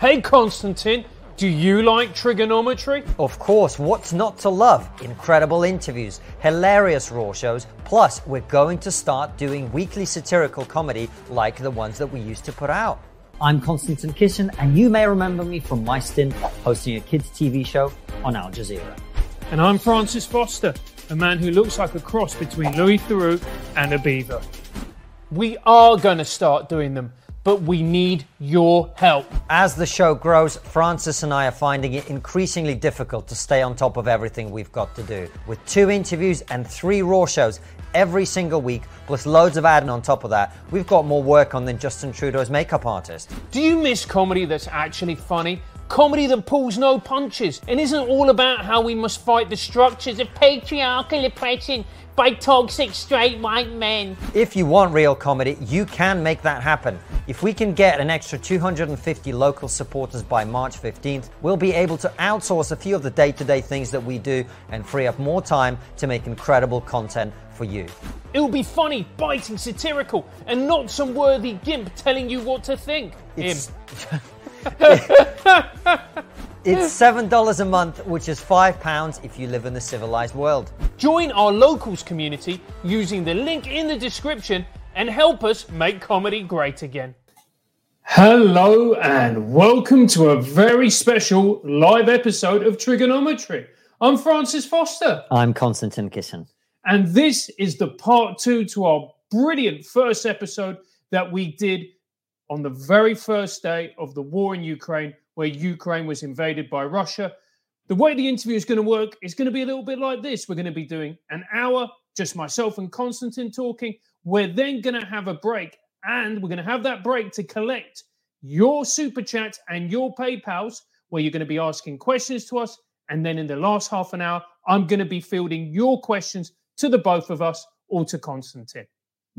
Hey Konstantin, do you like Triggernometry? Of course, what's not to love? Incredible interviews, hilarious raw shows, plus, we're going to start doing weekly satirical comedy like the ones that we used to put out. I'm Konstantin Kisin, and you may remember me from my stint hosting a kids' TV show on Al Jazeera. And I'm Francis Foster, a man who looks like a cross between Louis Theroux and a beaver. We are going to start doing them, but we need your help. As the show grows, Francis and I are finding it increasingly difficult to stay on top of everything we've got to do. With two interviews and three raw shows every single week, plus loads of adding on top of that, we've got more work on than Justin Trudeau's makeup artist. Do you miss comedy that's actually funny? Comedy that pulls no punches and isn't all about how we must fight the structures of patriarchal oppression by toxic straight white men. If you want real comedy, you can make that happen. If we can get an extra 250 local supporters by March 15th, we'll be able to outsource a few of the day to day things that we do and free up more time to make incredible content for you. It will be funny, biting, satirical, and not some worthy gimp telling you what to think. It's- Him. It's hmm. $7 a month, which is £5 if you live in the civilized world. Join our locals community using the link in the description and help us make comedy great again. Hello and welcome to a very special live episode of Triggernometry. I'm Francis Foster, I'm Konstantin Kisin. and this is the part two to our brilliant first episode that we did on the very first day of the war in Ukraine, where Ukraine was invaded by Russia. The way the interview is going to work is going to be a little bit like this. We're going to be doing an hour, just myself and Konstantin talking. We're then going to have a break, and we're going to have that break to collect your super chats and your PayPals, where you're going to be asking questions to us. And then in the last half an hour, I'm going to be fielding your questions to the both of us or to Konstantin.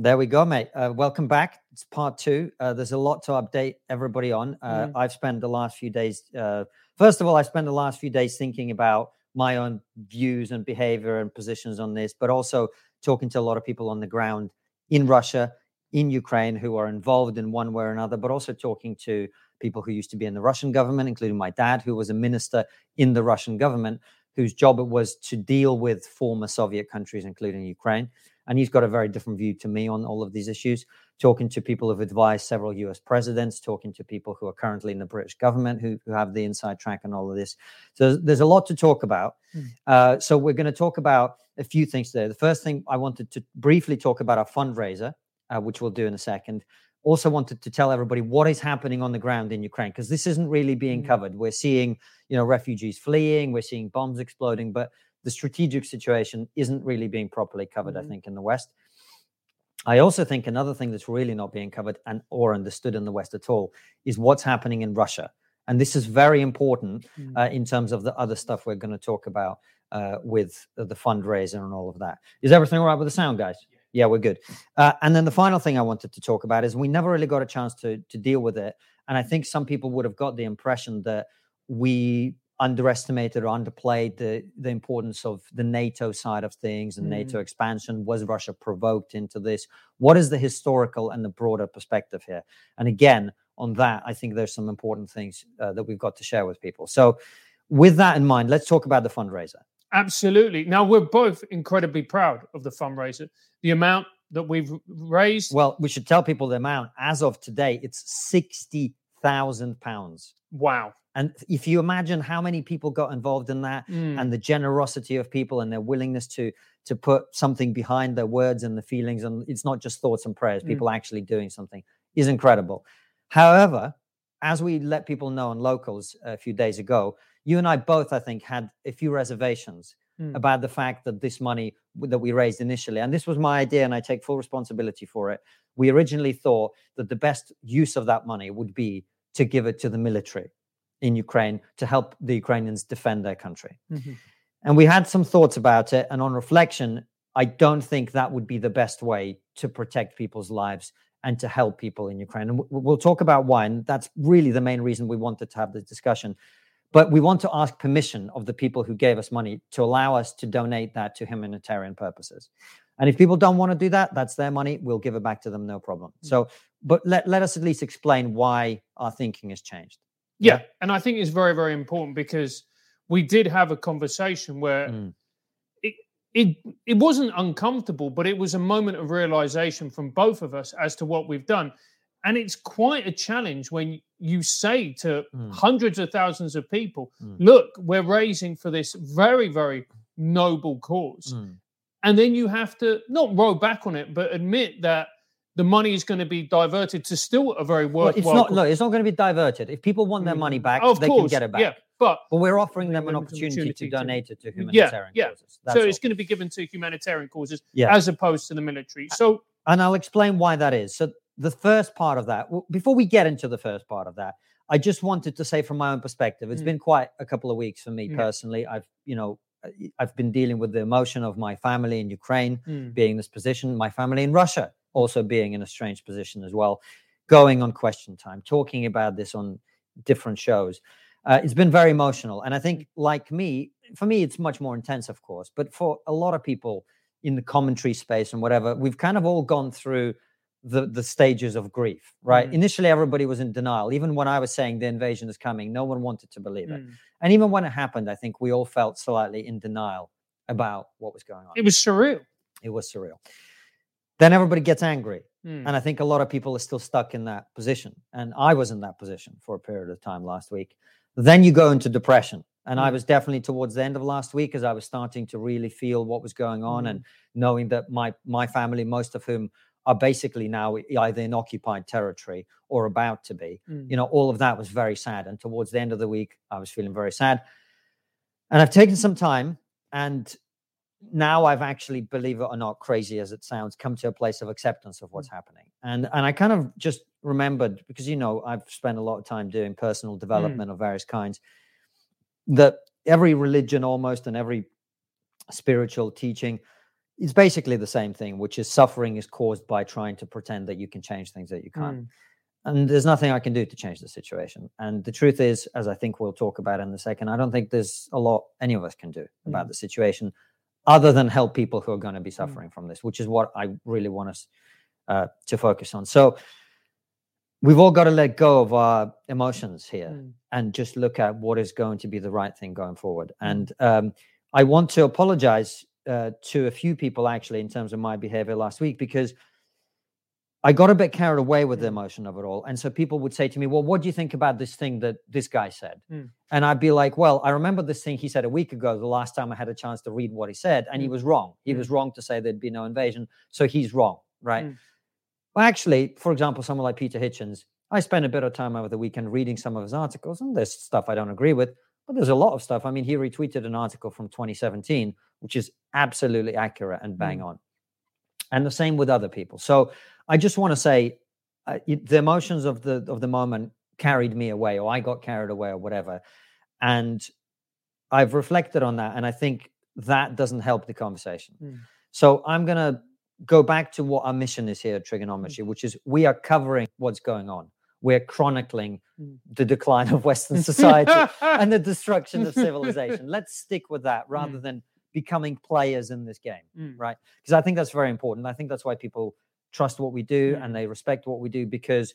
There we go, mate. Uh, welcome back. It's part two. Uh, there's a lot to update everybody on. Uh, Mhm. I've spent the last few days, uh, first of all, I spent the last few days thinking about my own views and behavior and positions on this, but also talking to a lot of people on the ground in Russia, in Ukraine, who are involved in one way or another, but also talking to people who used to be in the Russian government, including my dad, who was a minister in the Russian government, whose job it was to deal with former Soviet countries, including Ukraine and he's got a very different view to me on all of these issues. Talking to people who've advised several US presidents, talking to people who are currently in the British government who, who have the inside track and all of this. So there's a lot to talk about. Mm. Uh, so we're going to talk about a few things today. The first thing I wanted to briefly talk about our fundraiser, uh, which we'll do in a second. Also wanted to tell everybody what is happening on the ground in Ukraine because this isn't really being Mm. covered. We're seeing, you know, refugees fleeing, we're seeing bombs exploding, but the strategic situation isn't really being properly covered, Mhm. I think, in the West. I also think another thing that's really not being covered and or understood in the West at all is what's happening in Russia. And this is very important Mm. uh, in terms of the other stuff we're going to talk about uh, with the fundraiser and all of that. Is everything all right with the sound, guys? Yeah, we're good. Uh, and then the final thing I wanted to talk about is we never really got a chance to to deal with it. And I think some people would have got the impression that we underestimated or underplayed the the importance of the NATO side of things and NATO expansion. Was Russia provoked into this? What is the historical and the broader perspective here? And again, on that, I think there's some important things uh, that we've got to share with people. So, with that in mind, let's talk about the fundraiser. Absolutely. Now, we're both incredibly proud of the fundraiser, the amount that we've raised. Well, we should tell people the amount. As of today, it's sixty thousand pounds. wow. And if you imagine how many people got involved in that, Mm. and the generosity of people and their willingness to to put something behind their words and the feelings, and it's not just thoughts and prayers, Mm. people actually doing something is incredible. However, as we let people know on locals a few days ago, you and I both, I think, had a few reservations Mm. about the fact that this money that we raised initially, and this was my idea, and I take full responsibility for it. We originally thought that the best use of that money would be to give it to the military in Ukraine to help the Ukrainians defend their country. Mhm. And we had some thoughts about it. And on reflection, I don't think that would be the best way to protect people's lives and to help people in Ukraine. And we'll talk about why. And that's really the main reason we wanted to have this discussion. But we want to ask permission of the people who gave us money to allow us to donate that to humanitarian purposes. And if people don't want to do that, that's their money. We'll give it back to them, no problem. So, but let, let us at least explain why our thinking has changed. Yeah, and I think it's very, very important because we did have a conversation where Mm. it it it wasn't uncomfortable, but it was a moment of realization from both of us as to what we've done. And it's quite a challenge when you say to Mm. hundreds of thousands of people, Mm. look, we're raising for this very, very noble cause. Mm. And then you have to not roll back on it, but admit that the money is going to be diverted to still a very Well, worthwhile it's not. No, it's not going to be diverted. If people want their Mm. money back, they course, can get it back. Yeah, but But we're offering them an opportunity, opportunity to to- donate it to Yeah, humanitarian yeah. causes. That's so all. it's going to be given to humanitarian causes Yeah. as opposed to the military. So and I'll explain why that is. So the first part of that, before we get into the first part of that, I just wanted to say from my own perspective, it's Mm. been quite a couple of weeks for me Yeah. personally. I've, you know, I've been dealing with the emotion of my family in Ukraine mm, being in this position, my family in Russia also being in a strange position as well, going on question time, talking about this on different shows. Uh, it's been very emotional. And I think, like me, for me, it's much more intense, of course. But for a lot of people in the commentary space and whatever, we've kind of all gone through the, the stages of grief, right? Mhm. Initially, everybody was in denial. Even when I was saying the invasion is coming, no one wanted to believe it. mm. And even when it happened, I think we all felt slightly in denial about what was going on. it was surreal. It was surreal. Then everybody gets angry. Mm, And I think a lot of people are still stuck in that position. And I was in that position for a period of time last week. Then you go into depression. And I Mm. was definitely towards the end of last week as I was starting to really feel what was going on and knowing that my my family, most of whom are basically now either in occupied territory or about to be, mm, you know, all of that was very sad. And towards the end of the week, I was feeling very sad. And I've taken some time and now I've actually, believe it or not, crazy as it sounds, come to a place of acceptance of what's happening. And and I kind of just remembered because you know I've spent a lot of time doing personal development of various kinds. That every religion almost and every spiritual teaching is basically the same thing, which is suffering is caused by trying to pretend that you can change things that you can't mm, and there's nothing I can do to change the situation. And the truth is, as I think we'll talk about in a second, I don't think there's a lot any of us can do about Mm. the situation, other than help people who are going to be suffering from this, which is what I really want us uh, to focus on. So we've all got to let go of our emotions here mm, and just look at what is going to be the right thing going forward. Mm. And um, I want to apologize uh, to a few people actually in terms of my behavior last week because I got a bit carried away with the Mm. emotion of it all. And so people would say to me, Well, what do you think about this thing that this guy said? Mm. And I'd be like, Well, I remember this thing he said a week ago, the last time I had a chance to read what he said, and he Mm. was wrong. He Mm. was wrong to say there'd be no invasion. So he's wrong, right? Mm. Well, actually, for example, someone like Peter Hitchens, I spent a bit of time over the weekend reading some of his articles, and there's stuff I don't agree with, but there's a lot of stuff. I mean, he retweeted an article from 2017, which is absolutely accurate and bang on. And the same with other people. So I just want to say uh, the emotions of the of the moment carried me away, or I got carried away, or whatever. And I've reflected on that, and I think that doesn't help the conversation. Mm. So I'm gonna go back to what our mission is here at Triggernometry, which is we are covering what's going on. We're chronicling Mm. the decline of Western society and the destruction of civilization. Let's stick with that rather Mm. than becoming players in this game, Mm. right? Because I think that's very important. I think that's why people trust what we do Mm. and they respect what we do because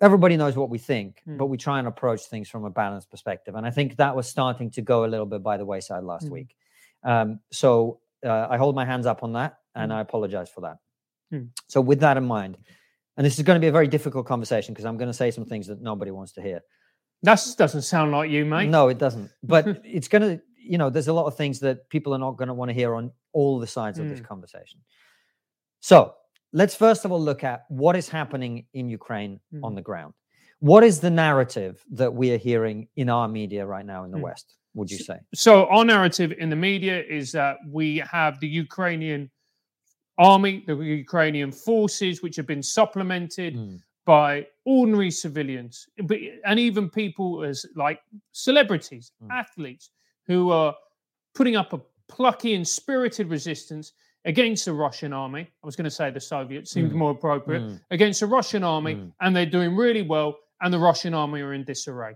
everybody knows what we think, Mm. but we try and approach things from a balanced perspective. And I think that was starting to go a little bit by the wayside last Mm. week. Um, so uh, I hold my hands up on that and. I apologize for that. So, with that in mind, and this is going to be a very difficult conversation because I'm going to say some things that nobody wants to hear. That doesn't sound like you, mate. No, it doesn't. But it's going to, you know, there's a lot of things that people are not going to want to hear on all the sides of this Mm. conversation. So let's first of all look at what is happening in Ukraine on Mm. the ground. What is the narrative that we are hearing in our media right now in the Mm. West, would you say? So our narrative in the media is that we have the Ukrainian army, the Ukrainian forces, which have been supplemented Mm. by ordinary civilians, but and even people as like celebrities, Mm. athletes, who are putting up a plucky and spirited resistance against the Russian army. I was going to say the Soviet seemed Mm. more appropriate Mm. against the Russian army, Mm. and they're doing really well. And the Russian army are in disarray.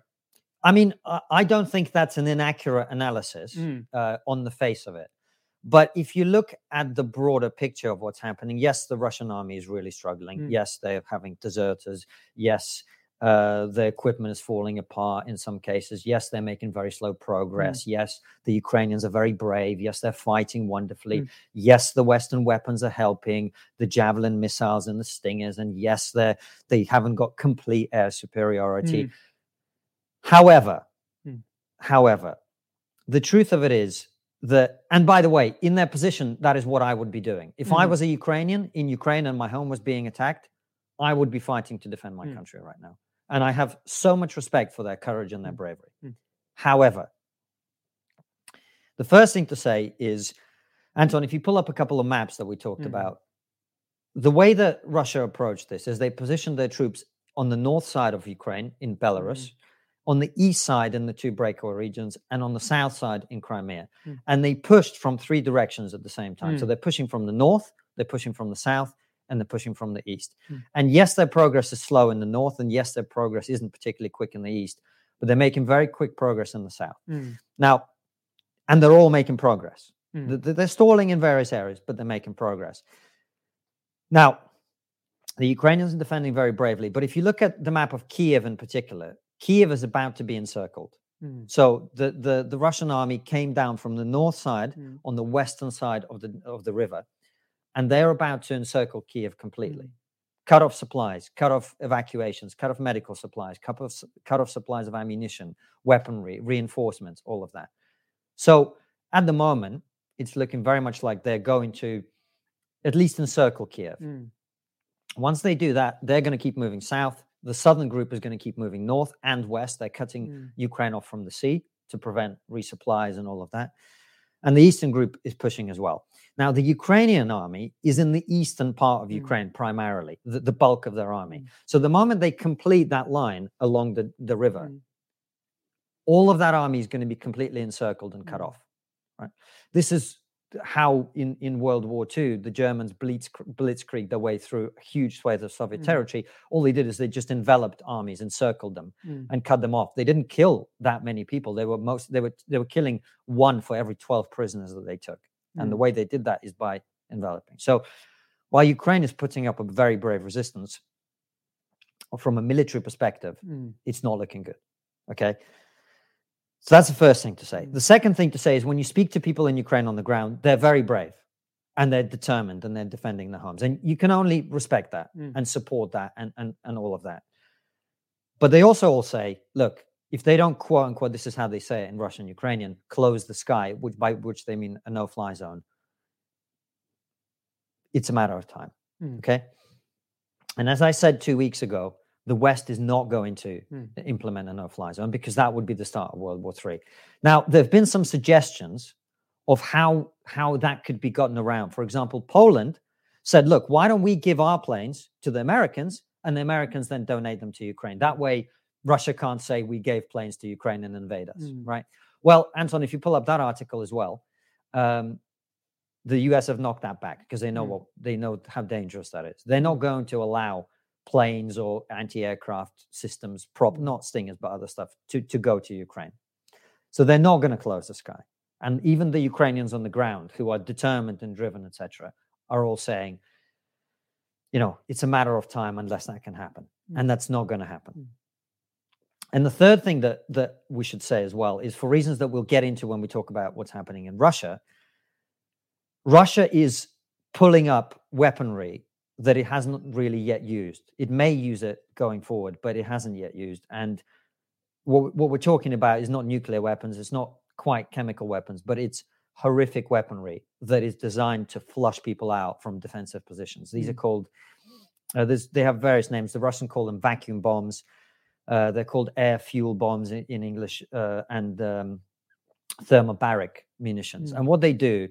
I mean, I don't think that's an inaccurate analysis Mm. uh, on the face of it. But if you look at the broader picture of what's happening, yes, the Russian army is really struggling. Mm. Yes, they're having deserters. Yes, Uh, the equipment is falling apart in some cases. Yes, they're making very slow progress. Mm. Yes, the Ukrainians are very brave. Yes, they're fighting wonderfully. Mm. Yes, the Western weapons are helping the Javelin missiles and the Stingers. And yes, they they haven't got complete air superiority. Mm. However, mm. however, the truth of it is that, and by the way, in their position, that is what I would be doing. If I mm-hmm. was a Ukrainian in Ukraine and my home was being attacked, I would be fighting to defend my mm. country right now. And I have so much respect for their courage and their mm. bravery. Mm. However, the first thing to say is, Anton, if you pull up a couple of maps that we talked mm-hmm. about, the way that Russia approached this is they positioned their troops on the north side of Ukraine in Belarus, mm-hmm. On the east side in the two breakaway regions, and on the south side in Crimea. Mm. And they pushed from three directions at the same time. Mm. So they're pushing from the north, they're pushing from the south, and they're pushing from the east. Mm. And yes, their progress is slow in the north, and yes, their progress isn't particularly quick in the east, but they're making very quick progress in the south. Mm. Now, and they're all making progress. Mm. They're stalling in various areas, but they're making progress. Now, the Ukrainians are defending very bravely, but if you look at the map of Kiev in particular, Kiev is about to be encircled. Mm. So the, the the Russian army came down from the north side mm. on the western side of the of the river and they're about to encircle Kiev completely. Mm. Cut off supplies, cut off evacuations, cut off medical supplies, cut off, cut off supplies of ammunition, weaponry, reinforcements, all of that. So at the moment, it's looking very much like they're going to at least encircle Kiev. Mm. Once they do that, they're going to keep moving south. The southern group is going to keep moving north and west. They're cutting mm. Ukraine off from the sea to prevent resupplies and all of that. And the eastern group is pushing as well. Now, the Ukrainian army is in the eastern part of mm. Ukraine primarily, the, the, bulk of their army. Mm. So the moment they complete that line along the, the river, mm. all of that army is going to be completely encircled and cut mm. off. Right. This is how in, in World War II the Germans blitz, blitzkrieg their way through a huge swathe of Soviet mm. territory. All they did is they just enveloped armies, encircled them, mm. and cut them off. They didn't kill that many people. They were most they were they were killing one for every twelve prisoners that they took. Mm. And the mm. way they did that is by enveloping. So while Ukraine is putting up a very brave resistance, from a military perspective, mm. it's not looking good. Okay. So that's the first thing to say. The second thing to say is when you speak to people in Ukraine on the ground, they're very brave and they're determined and they're defending their homes. And you can only respect that mm. and support that and, and, and all of that. But they also all say, look, if they don't quote unquote, this is how they say it in Russian Ukrainian, close the sky, which, by which they mean a no fly zone, it's a matter of time. Mm. Okay. And as I said two weeks ago, the West is not going to mm. implement a no-fly zone because that would be the start of World War III. Now, there have been some suggestions of how how that could be gotten around. For example, Poland said, "Look, why don't we give our planes to the Americans, and the Americans then donate them to Ukraine? That way, Russia can't say we gave planes to Ukraine and invade us, mm. right?" Well, Anton, if you pull up that article as well, um, the U.S. have knocked that back because they know mm. what they know how dangerous that is. They're not going to allow planes or anti-aircraft systems, prop mm. not Stingers but other stuff to to go to Ukraine. So they're not going to close the sky. And even the Ukrainians on the ground, who are determined and driven, etc., are all saying, you know, it's a matter of time unless that can happen, mm. and that's not going to happen. Mm. And the third thing that that we should say as well is for reasons that we'll get into when we talk about what's happening in Russia. Russia is pulling up weaponry that it hasn't really yet used. It may use it going forward, but it hasn't yet used. And what, what we're talking about is not nuclear weapons, it's not quite chemical weapons, but it's horrific weaponry that is designed to flush people out from defensive positions. These mm. are called, uh, they have various names. The Russian call them vacuum bombs. Uh, they're called air fuel bombs in, in English uh, and um, thermobaric munitions. Mm. And what they do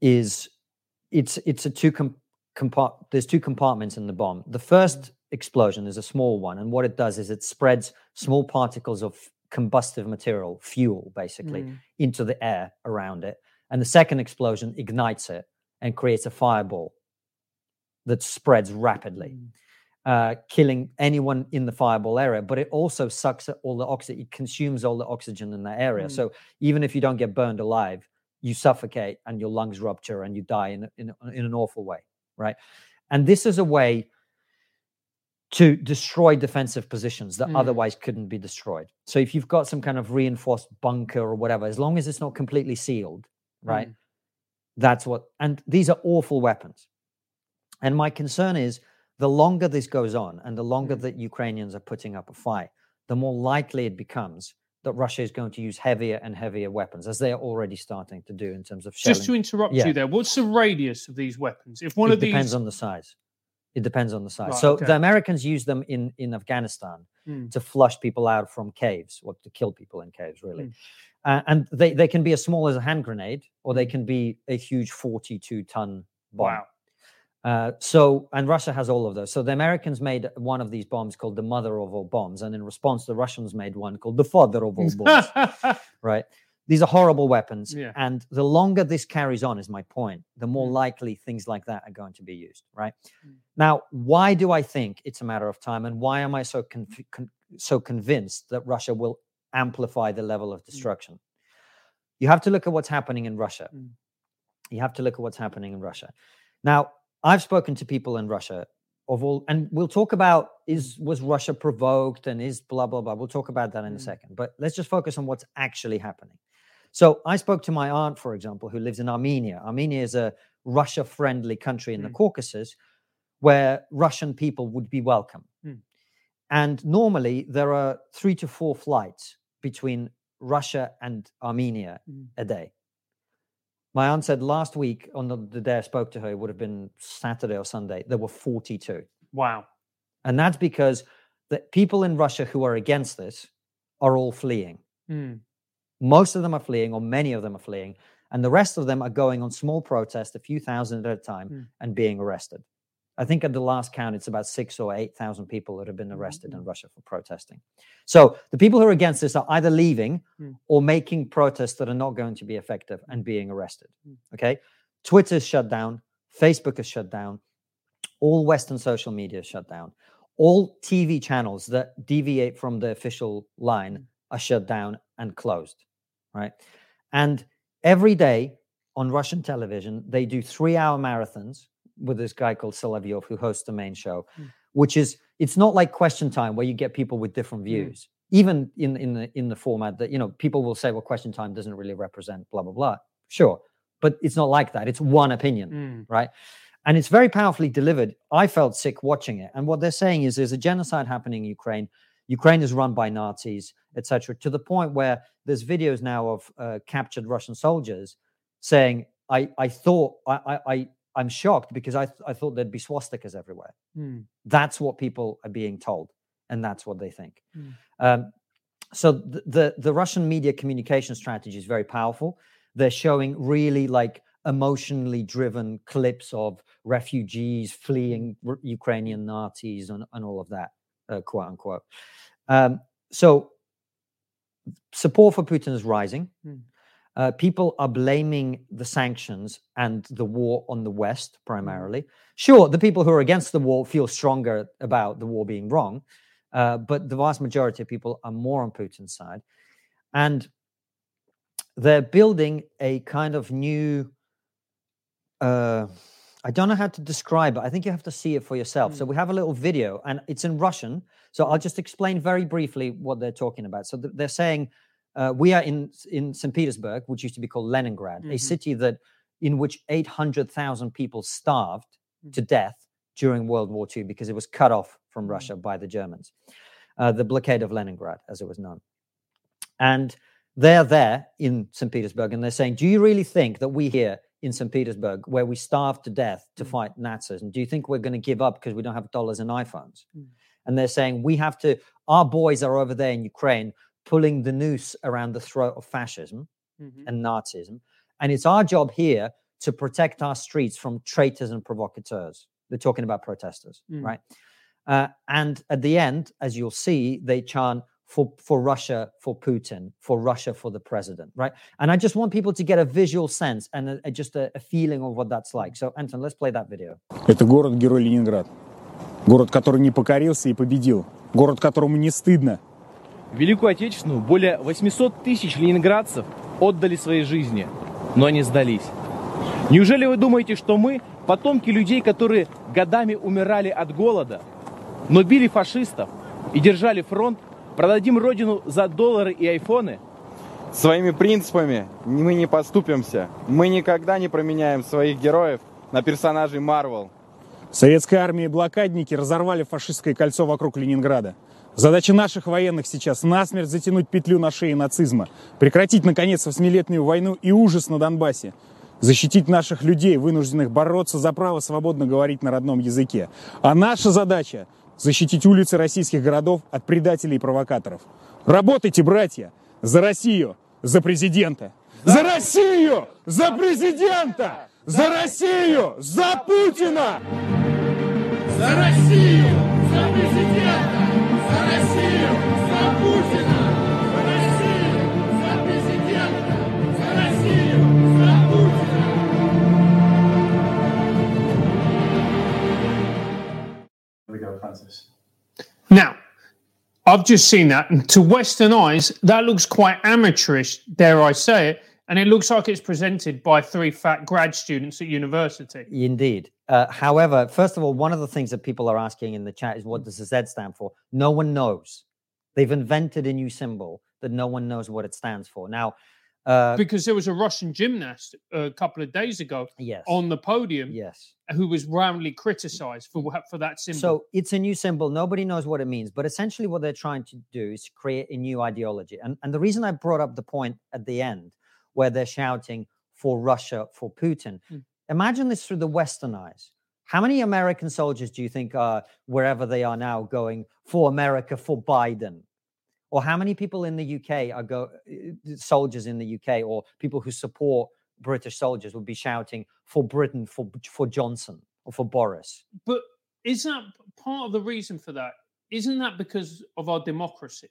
is it's it's a two com- compart- there's two compartments in the bomb. The first mm. explosion is a small one, and what it does is it spreads small particles of combustive material, fuel, basically, mm. into the air around it. And the second explosion ignites it and creates a fireball that spreads rapidly, mm. uh, killing anyone in the fireball area. But it also sucks all the oxygen, it consumes all the oxygen in that area. Mm. So even if you don't get burned alive, you suffocate and your lungs rupture and you die in, in, in an awful way right? And this is a way to destroy defensive positions that Mm. otherwise couldn't be destroyed. So if you've got some kind of reinforced bunker or whatever, as long as it's not completely sealed, right? Mm. That's what, and these are awful weapons. And my concern is the longer this goes on and the longer Mm. that Ukrainians are putting up a fight, the more likely it becomes that Russia is going to use heavier and heavier weapons, as they are already starting to do in terms of shelling. Just to interrupt Yeah. you there, what's the radius of these weapons? If one it of depends these, on the size. It depends on the size. Right, so okay. the Americans use them in in Afghanistan Mm. to flush people out from caves, or to kill people in caves, really. Mm. Uh, and they they can be as small as a hand grenade, or they can be a huge forty-two ton bomb. wow, Uh, so, and Russia has all of those. So the Americans made one of these bombs called the mother of all bombs, and in response, the Russians made one called the father of all bombs. right? These are horrible weapons, Yeah. and the longer this carries on, is my point, the more Mm. likely things like that are going to be used, right? Mm. Now, why do I think it's a matter of time, and why am I so conf- con- so convinced that Russia will amplify the level of destruction? You have to look at what's happening in Russia. Mm. You have to look at what's happening in Russia. Now, I've spoken to people in Russia of all, and we'll talk about is was Russia provoked and is blah blah blah. We'll talk about that in a Mm. second. But let's just focus on what's actually happening. So I spoke to my aunt, for example, who lives in Armenia. Armenia is a Russia-friendly country in the Mm. Caucasus, where Russian people would be welcome. Mm. And normally there are three to four flights between Russia and Armenia Mm. a day. My aunt said last week, on the, the day I spoke to her, it would have been Saturday or Sunday, there were 42. wow, And that's because the people in Russia who are against this are all fleeing. Mm. Most of them are fleeing, or many of them are fleeing, and the rest of them are going on small protests, a few thousand at a time, Mm. and being arrested. I think at the last count, it's about six or 8,000 people that have been arrested in Mm. Russia for protesting. So the people who are against this are either leaving Mm. or making protests that are not going to be effective and being arrested. Mm. Okay. is shut down, Facebook is shut down, all Western social media is shut down, all TV channels that deviate from the official line Mm. are shut down and closed. Right. And every day on Russian television, they do three hour marathons with this guy called Solovyov who hosts the main show, Mm. which is it's not like question time where you get people with different Mm. views. Even in in the in the format that you know people will say, well, question time doesn't really represent blah blah blah. Sure, but it's not like that. It's one opinion, Mm. right? And it's very powerfully delivered. I felt sick watching it. And what they're saying is there's a genocide happening in Ukraine. Ukraine is run by Nazis, etc. To the point where there's videos now of uh, captured Russian soldiers saying, "I I thought I I." I'm shocked because I, th- I thought there'd be swastikas everywhere. Mm. That's what people are being told, and that's what they think. Mm. Um, so the, the the Russian media communication strategy is very powerful. They're showing really like emotionally driven clips of refugees fleeing R- Ukrainian Nazis and, and all of that, uh, quote unquote. Um, so support for Putin is rising. Mm. Uh, people are blaming the sanctions and the war on the West primarily. Sure, the people who are against the war feel stronger about the war being wrong, uh, but the vast majority of people are more on Putin's side. And they're building a kind of new. Uh, I don't know how to describe it. I think you have to see it for yourself. So we have a little video, and it's in Russian. So I'll just explain very briefly what they're talking about. So th- they're saying uh, we are in in St. Petersburg, which used to be called Leningrad, a Mhm. city that in which 800,000 people starved Mm. to death during World War II because it was cut off from Mm. Russia by the Germans. Uh, the blockade of Leningrad, as it was known. And they're there in St. Petersburg, and they're saying, "Do you really think that we here in St. Petersburg, where we starved to death to Mm. fight Nazis, and do you think we're going to give up because we don't have dollars and iPhones?" Mm. And they're saying, "We have to. Our boys are over there in Ukraine." Pulling the noose around the throat of fascism Mhm. and Nazism. And it's our job here to protect our streets from traitors and provocateurs. They're talking about protesters, Mm. right? Uh, and at the end, as you'll see, they chant for, for Russia, for Putin, for Russia, for the president, right? And I just want people to get a visual sense and a, a- just a, a feeling of what that's like. So, Anton, let's play that video. Это город-герой Ленинград. Город, который не покорился и победил. Город, которому не стыдно. В Великую Отечественную более 800 тысяч ленинградцев отдали свои жизни, но не сдались. Неужели вы думаете, что мы, потомки людей, которые годами умирали от голода, но били фашистов и держали фронт, продадим родину за доллары и айфоны? Своими принципами мы не поступимся. Мы никогда не променяем своих героев на персонажей Марвел. Советская армия и блокадники разорвали фашистское кольцо вокруг Ленинграда. Задача наших военных сейчас насмерть затянуть петлю на шее нацизма, прекратить, наконец, восьмилетнюю войну и ужас на Донбассе, защитить наших людей, вынужденных бороться за право свободно говорить на родном языке. А наша задача – защитить улицы российских городов от предателей и провокаторов. Работайте, братья, за Россию, за президента! За Россию! За президента! За Россию! За Путина! За Россию! За президента! Now, I've just seen that, and to Western eyes, that looks quite amateurish, dare I say it. And it looks like it's presented by three fat grad students at university. Indeed. Uh, however, first of all, one of the things that people are asking in the chat is what does the Z stand for? No one knows. They've invented a new symbol that no one knows what it stands for. Now, uh, Because there was a Russian gymnast a couple of days ago yes, on the podium yes. who was roundly criticized for for that symbol. So it's a new symbol. Nobody knows what it means. But essentially, what they're trying to do is create a new ideology. And, and the reason I brought up the point at the end where they're shouting for Russia, for Putin, Mm. imagine this through the Western eyes. How many American soldiers do you think are wherever they are now going for America, for Biden? Or how many people in the UK are go uh, soldiers in the UK or people who support British soldiers would be shouting for Britain, for for Johnson or for Boris? but is that part of the reason for that? Isn't that because of our democracy?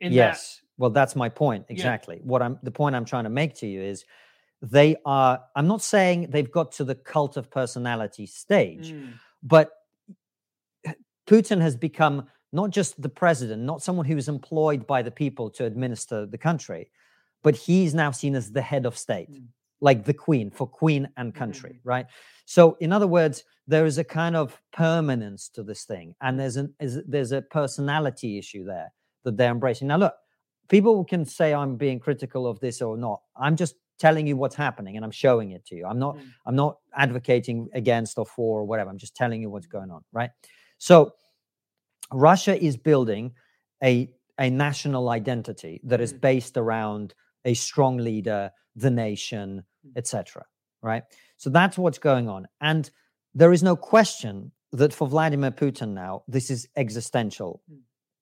In yes well that's my point Yeah. exactly what i'm the point i'm trying to make to you is they are i'm not saying they've got to the cult of personality stage Mm, but putin has become not just the president not someone who is employed by the people to administer the country but he's now seen as the head of state Mm. like the queen for queen and country Mhm. right so in other words there is a kind of permanence to this thing and there's an is, there's a personality issue there that they're embracing now look people can say i'm being critical of this or not i'm just telling you what's happening and i'm showing it to you. I'm not Mm. i'm not advocating against or for or whatever. I'm just telling you what's going on right? So russia is building a a national identity that is Mm. based around a strong leader the nation Mm. etc right? So that's what's going on and there is no question that for vladimir putin now this is existential.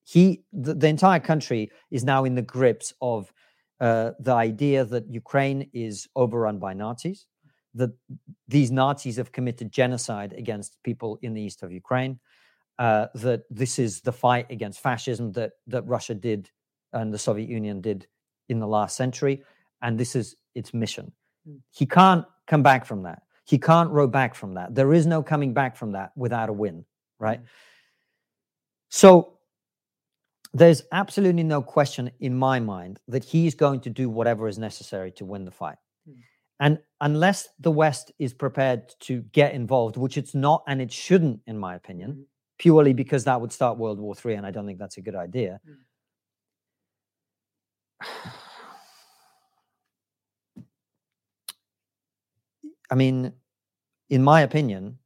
He the, the entire country is now in the grips of uh, the idea that Ukraine is overrun by Nazis, that these Nazis have committed genocide against people in the east of Ukraine, uh, that this is the fight against fascism that that Russia did and the Soviet Union did in the last century, and this is its mission. Mm. He can't come back from that. He can't row back from that. There is no coming back from that without a win, right? Mm. So there's absolutely no question in my mind that he's going to do whatever is necessary to win the fight. Mm. And unless the West is prepared to get involved, which it's not and it shouldn't, in my opinion, Mhm. purely because that would start World War III, and I don't think that's a good idea. I mean, in my opinion,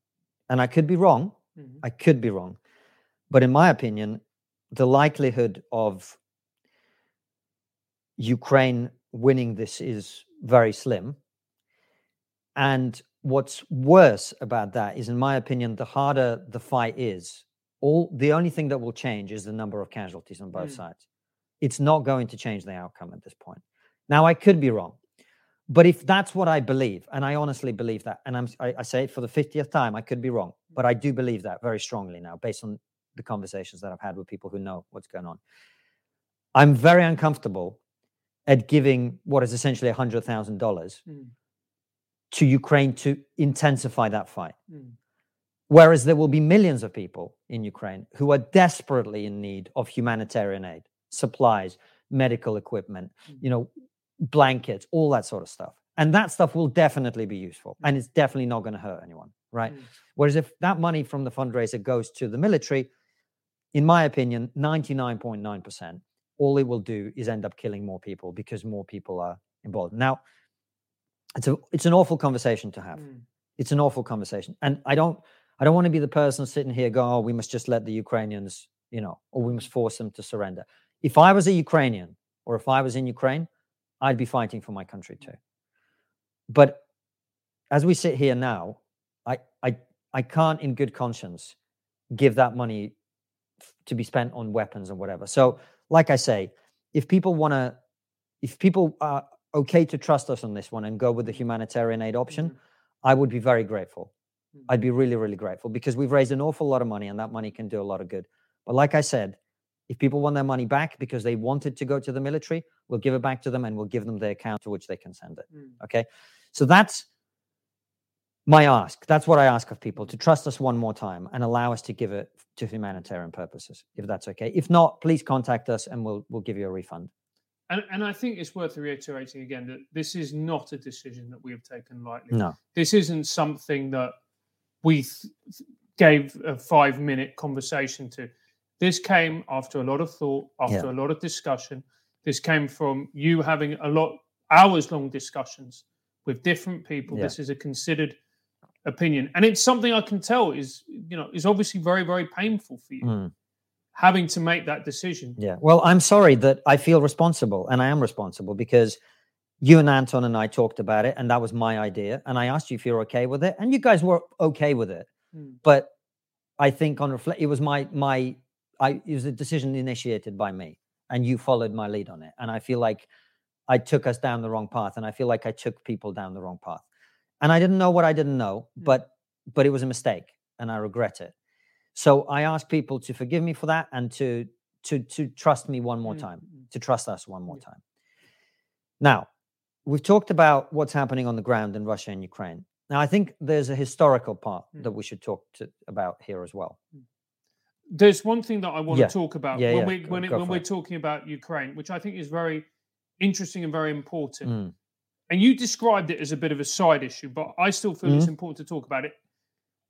and I could be wrong, Mhm. I could be wrong, but in my opinion, the likelihood of Ukraine winning this is very slim. And what's worse about that is, in my opinion, the harder the fight is, all the only thing that will change is the number of casualties on both Mm. sides. It's not going to change the outcome at this point. Now, I could be wrong, but if that's what I believe, and I honestly believe that, and I'm, I, I say it for the 50th time, I could be wrong, but I do believe that very strongly now, based on the conversations that I've had with people who know what's going on. I'm very uncomfortable at giving what is essentially $100,000 Mm. to Ukraine to intensify that fight. Mm. Whereas there will be millions of people in Ukraine who are desperately in need of humanitarian aid, supplies, medical equipment, Mm. you know, blankets, all that sort of stuff. And that stuff will definitely be useful and it's definitely not going to hurt anyone, right? Mm. Whereas if that money from the fundraiser goes to the military, in my opinion, 99.9%, all it will do is end up killing more people because more people are involved. Now, it's a it's an awful conversation to have. Mm. It's an awful conversation. And I don't I don't want to be the person sitting here going, oh, we must just let the Ukrainians, you know, or we must force them to surrender. If I was a Ukrainian or if I was in Ukraine, I'd be fighting for my country too. But as we sit here now, I I I can't in good conscience give that money to be spent on weapons and whatever. So, like I say, if people want to, if people are okay to trust us on this one and go with the humanitarian aid option, I would be very grateful. Mm. I'd be really, really grateful because we've raised an awful lot of money and that money can do a lot of good. But like I said, if people want their money back because they wanted to go to the military, we'll give it back to them and we'll give them the account to which they can send it. Mm. Okay. So that's my ask. That's what I ask of people to trust us one more time and allow us to give it to humanitarian purposes, if that's okay. If not, please contact us and we'll we'll give you a refund. And, and I think it's worth reiterating again that this is not a decision that we have taken lightly. No. This isn't something that we th- gave a five minute conversation to. This came after a lot of thought, after Yeah. a lot of discussion. This came from you having a lot hours long discussions with different people. Yeah. This is a considered opinion, and it's something I can tell is you know is obviously very very painful for you Mm. having to make that decision. Yeah. Well, I'm sorry that I feel responsible, and I am responsible because you and Anton and I talked about it, and that was my idea. And I asked you if you're okay with it, and you guys were okay with it. Mm. But I think on reflect, it was my my I it was a decision initiated by me, and you followed my lead on it. And I feel like I took us down the wrong path, and I feel like I took people down the wrong path. And I didn't know what I didn't know, Mm. but but it was a mistake, and I regret it. So I ask people to forgive me for that and to to to trust me one more Mm, time, to trust us one more time. Now, we've talked about what's happening on the ground in Russia and Ukraine. Now, I think there's a historical part Mm. that we should talk to, about here as well. There's one thing that I want Yeah. to talk about Yeah, when yeah, We, when, it, when we're it. talking about Ukraine, which I think is very interesting and very important. Mm. And you described it as a bit of a side issue, but I still feel it's important to talk about it.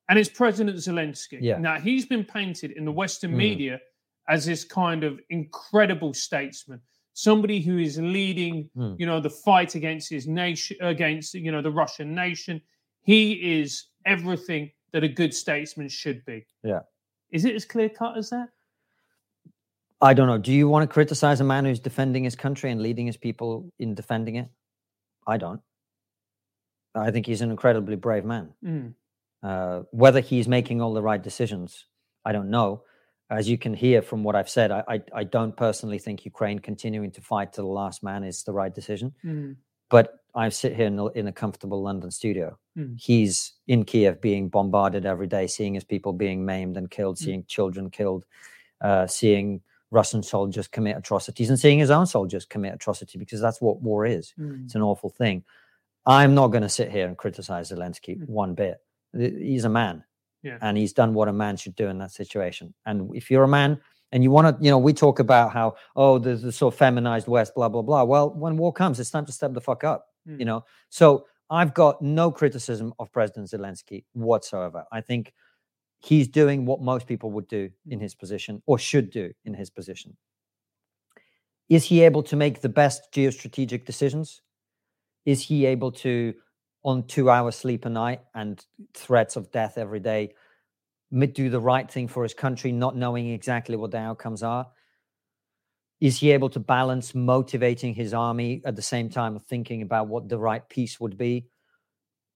And it's President Zelensky. Yeah. Now he's been painted in the Western Mm. media as this kind of incredible statesman, somebody who is leading, Mm. you know, the fight against his nation, against you know the Russian nation. He is everything that a good statesman should be. Yeah. Is it as clear cut as that? I don't know. Do you want to criticize a man who's defending his country and leading his people in defending it? I don't. I think he's an incredibly brave man. Mm. Uh, whether he's making all the right decisions, I don't know. As you can hear from what I've said, I, I, I don't personally think Ukraine continuing to fight to the last man is the right decision. Mm. But I sit here in a, in a comfortable London studio. Mm. He's in Kiev being bombarded every day, seeing his people being maimed and killed, Mm. seeing children killed, uh, seeing Russian soldiers commit atrocities, and seeing his own soldiers commit atrocity because that's what war is. Mm. It's an awful thing. I'm not going to sit here and criticize Zelensky Mm. one bit. He's a man, Yeah. and he's done what a man should do in that situation. And if you're a man and you want to, you know, we talk about how oh, there's the sort of feminized West, blah blah blah. Well, when war comes, it's time to step the fuck up. Mm. You know, so I've got no criticism of President Zelensky whatsoever. I think he's doing what most people would do in his position or should do in his position. Is he able to make the best geostrategic decisions? Is he able to, on two hours sleep a night and threats of death every day, do the right thing for his country, not knowing exactly what the outcomes are? Is he able to balance motivating his army at the same time of thinking about what the right peace would be?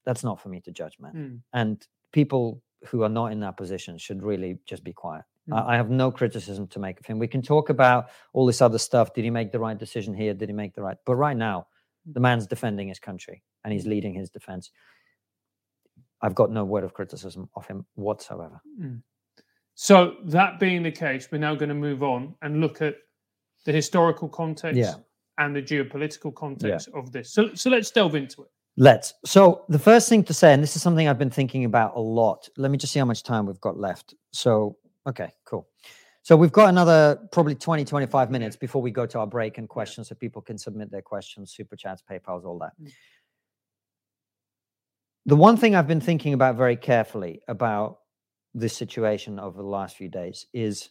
That's not for me to judge, man. Mm. And people who are not in that position should really just be quiet. Mm. I, have no criticism to make of him. We can talk about all this other stuff. Did he make the right decision here? Did he make the right? But right now, the man's defending his country and he's leading his defense. I've got no word of criticism of him whatsoever. Mm. So that being the case, we're now going to move on and look at the historical context Yeah. and the geopolitical context of this. So, so let's delve into it. Let's. So, the first thing to say, and this is something I've been thinking about a lot. Let me just see how much time we've got left. So, okay, cool. So, we've got another probably 20, 25 minutes before we go to our break and questions so people can submit their questions, super chats, PayPals, all that. Mm. The one thing I've been thinking about very carefully about this situation over the last few days is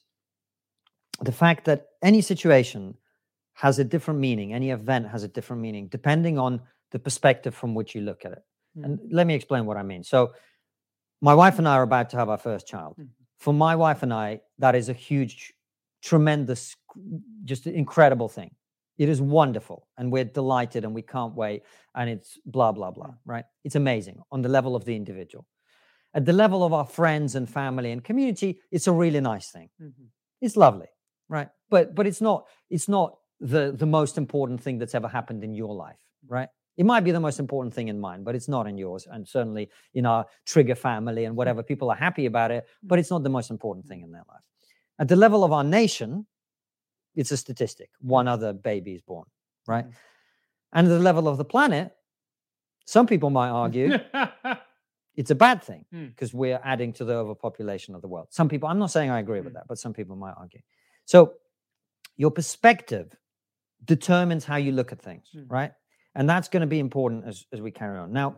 the fact that any situation has a different meaning, any event has a different meaning, depending on the perspective from which you look at it. Mm. And let me explain what I mean. So, my wife and I are about to have our first child. Mhm. For my wife and I, that is a huge, tremendous, just incredible thing. It is wonderful, and we're delighted, and we can't wait. And it's blah blah blah, right? It's amazing on the level of the individual. At the level of our friends and family and community, it's a really nice thing Mhm. it's lovely right but but it's not it's not the the most important thing that's ever happened in your life right it might be the most important thing in mine but it's not in yours and certainly in our trigger family and whatever people are happy about it but it's not the most important thing in their life at the level of our nation it's a statistic one other baby is born right Mhm. and at the level of the planet some people might argue it's a bad thing Mm. because we're adding to the overpopulation of the world. Some people, I'm not saying I agree with Mm. that, but some people might argue. So your perspective determines how you look at things, Mm. right? And that's going to be important as, as we carry on. Now,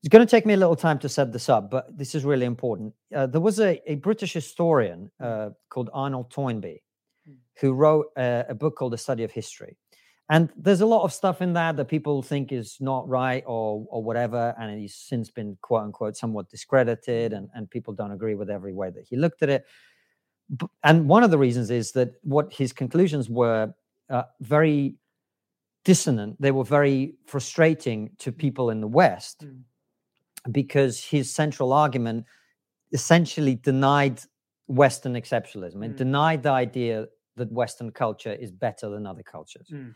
it's going to take me a little time to set this up, but this is really important. Uh, there was a, a British historian uh, called Arnold Toynbee Mm. who wrote a, a book called The Study of History. And there's a lot of stuff in that that people think is not right or or whatever, and he's since been quote unquote somewhat discredited, and, and people don't agree with every way that he looked at it. And one of the reasons is that what his conclusions were uh, very dissonant. They were very frustrating to people in the West Mm. because his central argument essentially denied Western exceptionalism and Mm. denied the idea that Western culture is better than other cultures. Mm.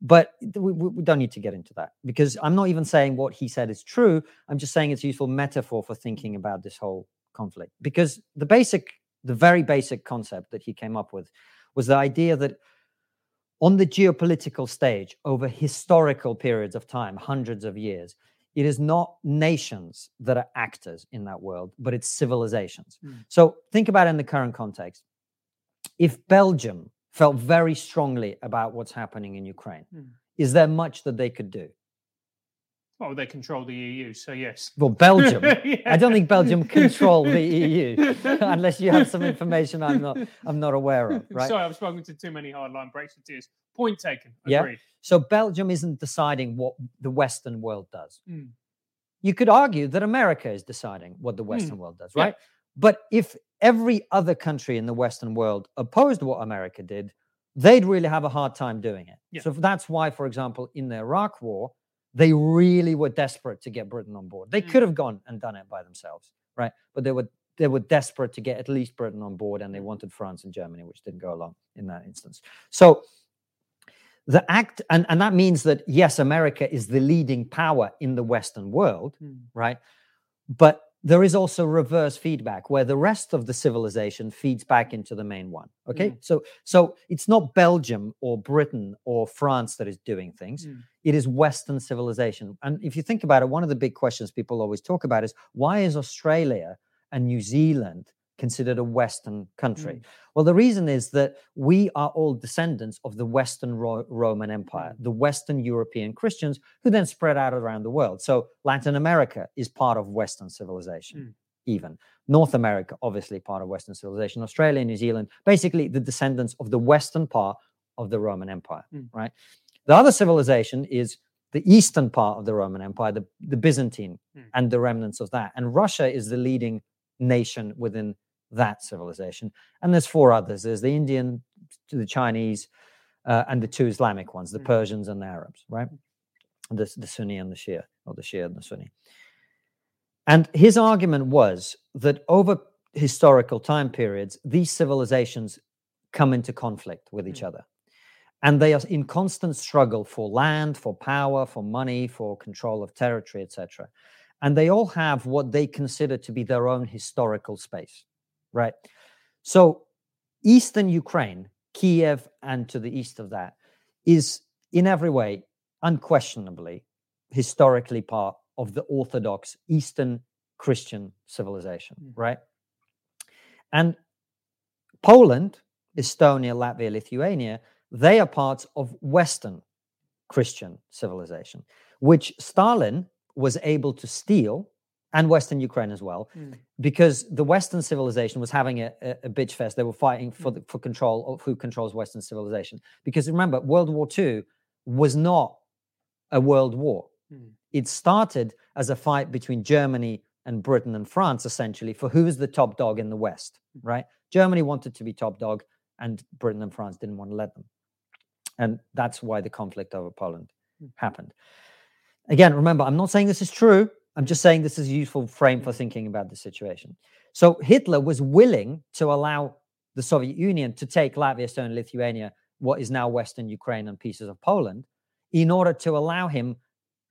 But we, we we don't need to get into that because I'm not even saying what he said is true. I'm just saying it's a useful metaphor for thinking about this whole conflict. Because the basic, the very basic concept that he came up with was the idea that on the geopolitical stage over historical periods of time, hundreds of years, it is not nations that are actors in that world, but it's civilizations. Mm. So think about it in the current context. If Belgium felt very strongly about what's happening in Ukraine, Mm. is there much that they could do? Oh, they control the EU, so yes. Well, Belgium. I don't think Belgium control the EU unless you have some information I'm not I'm not aware of, right? Sorry, I've spoken to too many hardline Brexiteers. Point taken. Yeah. Agreed. So Belgium isn't deciding what the Western world does. Mm. You could argue that America is deciding what the Western world does, Yeah. right? But if every other country in the Western world opposed what America did, they'd really have a hard time doing it. Yeah. So that's why, for example, in the Iraq War, they really were desperate to get Britain on board. They Mm. could have gone and done it by themselves, right? But they were they were desperate to get at least Britain on board, and they wanted France and Germany, which didn't go along in that instance. So the act, and, and that means that yes, America is the leading power in the Western world, Mm. right? But there is also reverse feedback where the rest of the civilization feeds back into the main one. Okay. Mm. So so it's not Belgium or Britain or France that is doing things. Mm. It is Western civilization. And if you think about it, one of the big questions people always talk about is why is Australia and New Zealand considered a Western country? Mm. Well, the reason is that we are all descendants of the Western Ro- Roman Empire, Mm. the Western European Christians who then spread out around the world. So Latin America is part of Western civilization, Mm. even. North America, obviously part of Western civilization. Australia, New Zealand, basically the descendants of the Western part of the Roman Empire, Mm. right? The other civilization is the eastern part of the Roman Empire, the, the Byzantine Mm. and the remnants of that. And Russia is the leading nation within that civilization. And there's four others there's the Indian, the Chinese, uh, and the two Islamic ones, the Mm. Persians and the Arabs, right? The, the Sunni and the Shia, or the Shia and the Sunni. And his argument was that over historical time periods, these civilizations come into conflict with each other. And they are in constant struggle for land, for power, for money, for control of territory, etc. And they all have what they consider to be their own historical space, right? So, Eastern Ukraine, Kiev, and to the east of that, is in every way, unquestionably, historically part of the Orthodox Eastern Christian civilization, Mm. right? And Poland, Estonia, Latvia, Lithuania, they are parts of Western Christian civilization, which Stalin was able to steal and Western Ukraine as well, Mm. because the Western civilization was having a, a, a bitch fest. They were fighting for the, for control of who controls Western civilization. Because remember, World War II was not a world war. Mm. It started as a fight between Germany and Britain and France, essentially, for who is the top dog in the West, right? Germany wanted to be top dog, and Britain and France didn't want to let them. And that's why the conflict over Poland happened. Again, remember, I'm not saying this is true. I'm just saying this is a useful frame for thinking about the situation. So Hitler was willing to allow the Soviet Union to take Latvia, Estonia, Lithuania, what is now Western Ukraine and pieces of Poland, in order to allow him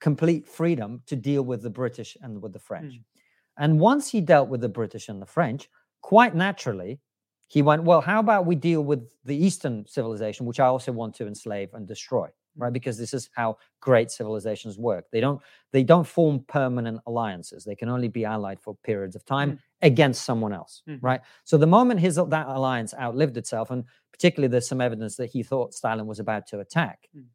complete freedom to deal with the British and with the French. Hmm. And once he dealt with the British and the French, quite naturally, he went, Well, how about we deal with the Eastern civilization, which I also want to enslave and destroy? Right, because this is how great civilizations work. They don't they don't form permanent alliances. They can only be allied for periods of time against someone else. Mhm. Right. So the moment his that alliance outlived itself, and particularly there's some evidence that he thought Stalin was about to attack, Mm.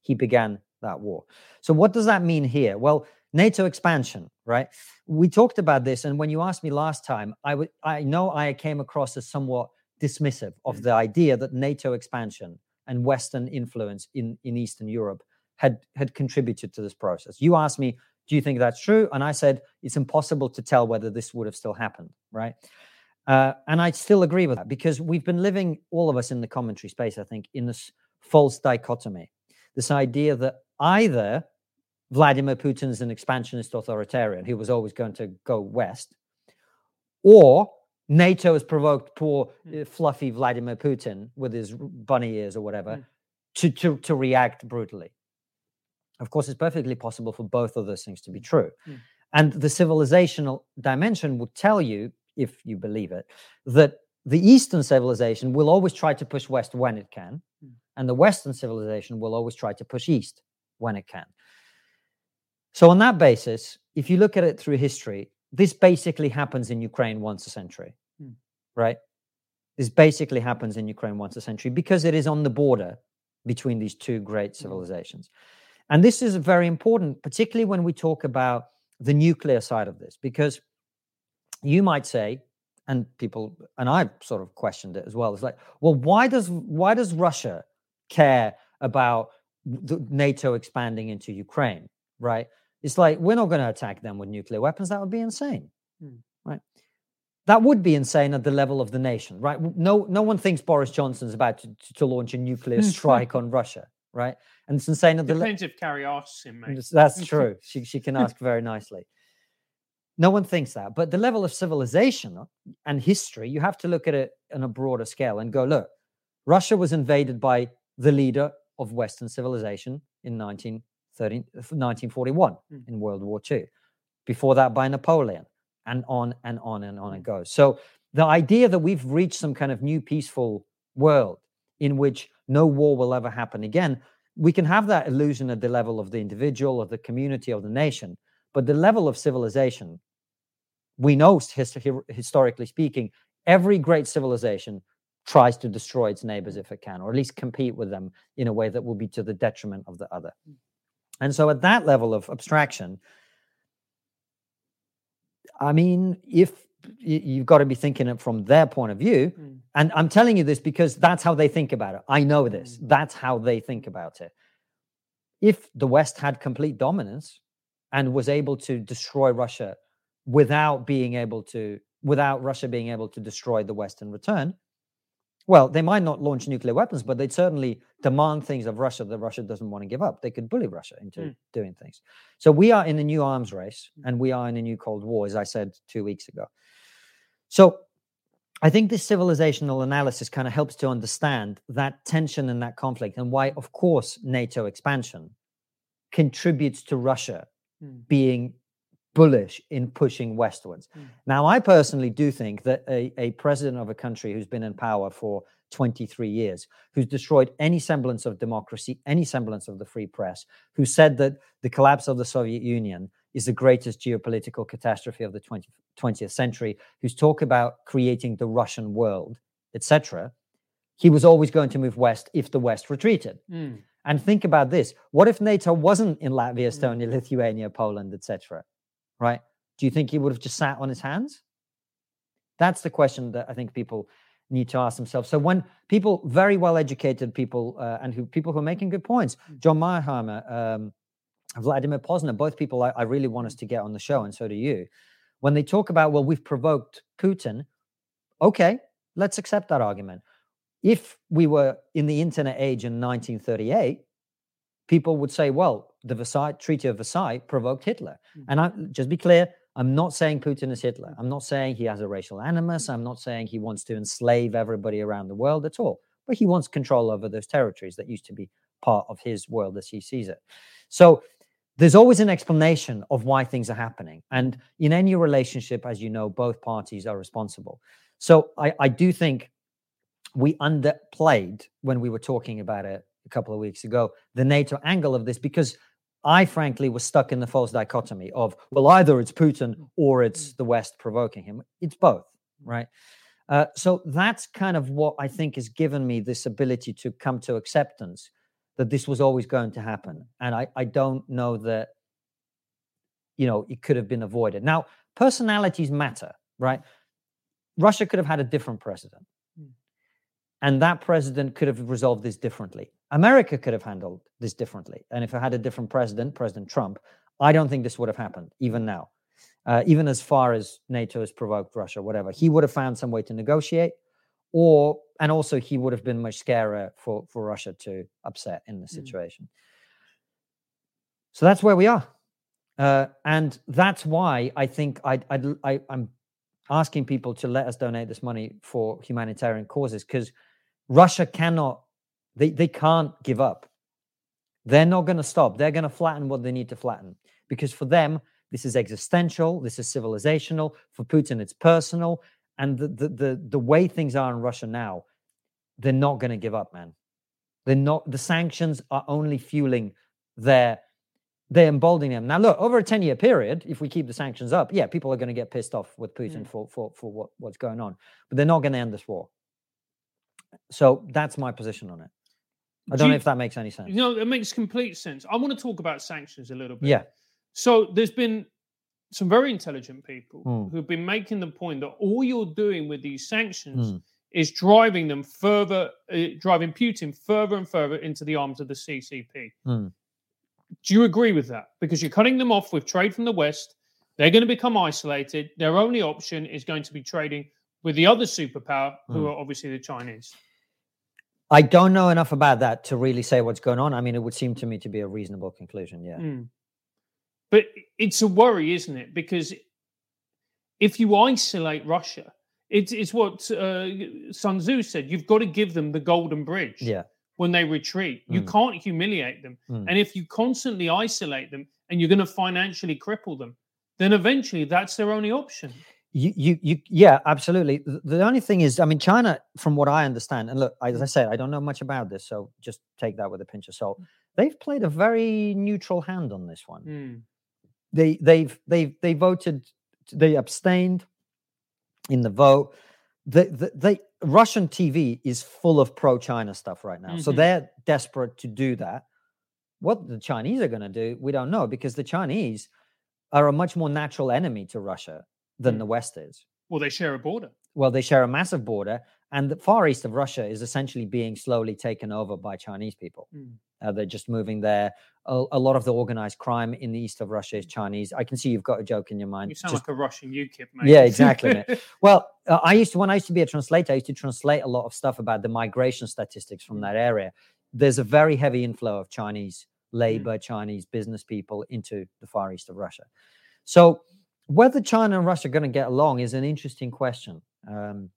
he began that war. So what does that mean here? Well, NATO expansion, right? We talked about this, and when you asked me last time, I would I know I came across as somewhat dismissive of Mm. the idea that NATO expansion and Western influence in, in Eastern Europe had had contributed to this process. You asked me, do you think that's true? And I said it's impossible to tell whether this would have still happened, right? Uh, and I still agree with that because we've been living, all of us in the commentary space, I think, in this false dichotomy. This idea that either Vladimir Putin's an expansionist authoritarian who was always going to go west, or NATO has provoked poor, uh, fluffy Vladimir Putin with his bunny ears or whatever Mm. to, to, to react brutally. Of course, it's perfectly possible for both of those things to be true. Mm. And the civilizational dimension would tell you, if you believe it, that the Eastern civilization will always try to push west when it can, Mm. and the Western civilization will always try to push east when it can. So, on that basis, if you look at it through history, this basically happens in Ukraine once a century, Mm. right? This basically happens in Ukraine once a century because it is on the border between these two great civilizations. And this is very important, particularly when we talk about the nuclear side of this, because you might say, and people, and I sort of questioned it as well. It's like, well, why does why does Russia care about the NATO expanding into Ukraine? Right? It's like we're not going to attack them with nuclear weapons. That would be insane, Hmm. right? That would be insane at the level of the nation, right? No, no one thinks Boris Johnson's about to, to- to launch a nuclear strike on Russia, right? And it's insane at the le- Depends if Carrie asks him, mate. That's true. She she can ask very nicely. No one thinks that, but the level of civilization uh, and history, you have to look at it on a broader scale and go, look, Russia was invaded by the leader of Western civilization in 1930, 1941 Mm. in World War II. Before that, by Napoleon, and on and on and on it hmm. goes. So the idea that we've reached some kind of new peaceful world in which no war will ever happen again, we can have that illusion at the level of the individual, of the community, of the nation. But the level of civilization, we know his- hi- historically speaking, every great civilization tries to destroy its neighbors hmm. if it can, or at least compete with them in a way that will be to the detriment of the other. Hmm. And so, at that level of abstraction, I mean, if you've got to be thinking it from their point of view, Mm. and I'm telling you this because that's how they think about it. I know this. That's how they think about it. If the West had complete dominance and was able to destroy Russia without being able to, without Russia being able to destroy the West in return, well, they might not launch nuclear weapons, but they'd certainly demand things of Russia that Russia doesn't want to give up. They could bully Russia into Mm. doing things. So we are in a new arms race and we are in a new Cold War, as I said two weeks ago. So I think this civilizational analysis kind of helps to understand that tension and that conflict and why, of course, NATO expansion contributes to Russia Mm. being bullish in pushing westwards. Mm. Now, I personally do think that a, a president of a country who's been in power for 23 years, who's destroyed any semblance of democracy, any semblance of the free press, who said that the collapse of the Soviet Union is the greatest geopolitical catastrophe of the 20, 20th century, who's talked about creating the Russian world, etc., he was always going to move west if the West retreated. Mm. And think about this: what if NATO wasn't in Latvia, Estonia, Lithuania, Poland, etc.? Right? Do you think he would have just sat on his hands? That's the question that I think people need to ask themselves. So when people, very well educated people, uh, and who people who are making good points, John Mearsheimer, um, Vladimir Posner, both people I, I really want us to get on the show, and so do you. When they talk about, well, we've provoked Putin, okay, let's accept that argument. If we were in the internet age in 1938, people would say, well, the Versailles Treaty of Versailles provoked Hitler. Hmm. And I just be clear, I'm not saying Putin is Hitler. Hmm. I'm not saying he has a racial animus. Hmm. I'm not saying he wants to enslave everybody around the world at all. But he wants control over those territories that used to be part of his world as he sees it. So there's always an explanation of why things are happening. And in any relationship, as you know, both parties are responsible. So I, I do think we underplayed when we were talking about it a couple of weeks ago the NATO angle of this because I frankly was stuck in the false dichotomy of, well, either it's Putin or it's the West provoking him. It's both, right? Uh, so that's kind of what I think has given me this ability to come to acceptance that this was always going to happen. And I, I don't know that, you know, it could have been avoided. Now, personalities matter, right? Russia could have had a different president. And that president could have resolved this differently. America could have handled this differently. And if it had a different president, President Trump, I don't think this would have happened, even now. Uh, even as far as NATO has provoked Russia, whatever, he would have found some way to negotiate, or and also he would have been much scarier for for Russia to upset in the situation. So that's where we are, uh, and that's why I think I, I I I'm asking people to let us donate this money for humanitarian causes because Russia cannot they they can't give up. They're not going to stop. They're going to flatten what they need to flatten because for them this is existential, this is civilizational. For Putin, it's personal, and the the the, the way things are in Russia now, they're not going to give up, man. They're not. The sanctions are only fueling their they're emboldening them. Now, look, over a 10 year period, if we keep the sanctions up, yeah, people are going to get pissed off with Putin mm. for, for, for what, what's going on, but they're not going to end this war. So that's my position on it. I Do don't know if that makes any sense. You know, it makes complete sense. I want to talk about sanctions a little bit. Yeah. So there's been some very intelligent people Mm. who've been making the point that all you're doing with these sanctions Mm. is driving them further, uh, driving Putin further and further into the arms of the CCP. Mm. Do you agree with that? Because you're cutting them off with trade from the West. They're going to become isolated. Their only option is going to be trading with the other superpower, who Mm. are obviously the Chinese. I don't know enough about that to really say what's going on. I mean, it would seem to me to be a reasonable conclusion. Yeah. Mm. But it's a worry, isn't it? Because if you isolate Russia, it's, it's what uh, Sun Tzu said you've got to give them the golden bridge Yeah. when they retreat. You Mm. can't humiliate them. Mm. And if you constantly isolate them and you're going to financially cripple them, then eventually that's their only option. You, you, you, yeah, absolutely. The, only thing is, I mean, China, from what I understand, and look, as I said, I don't know much about this, so just take that with a pinch of salt. They've played a very neutral hand on this one. Mm. They, they've, they, they voted, they abstained in the vote. The, the, they, Russian TV is full of pro-China stuff right now, so Mhm. they're desperate to do that. What the Chinese are going to do, we don't know, because the Chinese are a much more natural enemy to Russia than Mm. the West is. Well, they share a border. Well, they share a massive border, and the far east of Russia is essentially being slowly taken over by Chinese people. Mm. Uh, they're just moving there. A, a lot of the organized crime in the east of Russia is Chinese. I can see you've got a joke in your mind. You sound Just- like a Russian UKIP, mate. Yeah, exactly, mate. well, uh, I used to when I used to be a translator, I used to translate a lot of stuff about the migration statistics from that area. There's a very heavy inflow of Chinese labor, Chinese business people into the far east of Russia. So, whether China and Russia are going to get along is an interesting question um,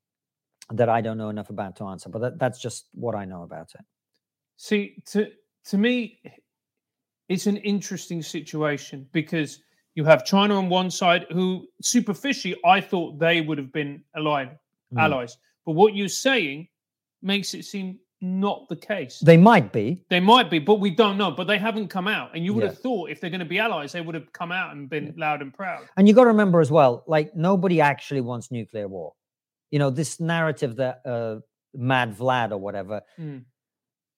that I don't know enough about to answer. But that, that's just what I know about it. See, to to me, it's an interesting situation because you have China on one side, who superficially I thought they would have been allied Mm. allies, but what you're saying makes it seem not the case. They might be. They might be, but we don't know. But they haven't come out, and you would Yeah. have thought if they're going to be allies, they would have come out and been loud and proud. And you got to remember as well, like nobody actually wants nuclear war. You know, this narrative that uh, Mad Vlad or whatever, Mm.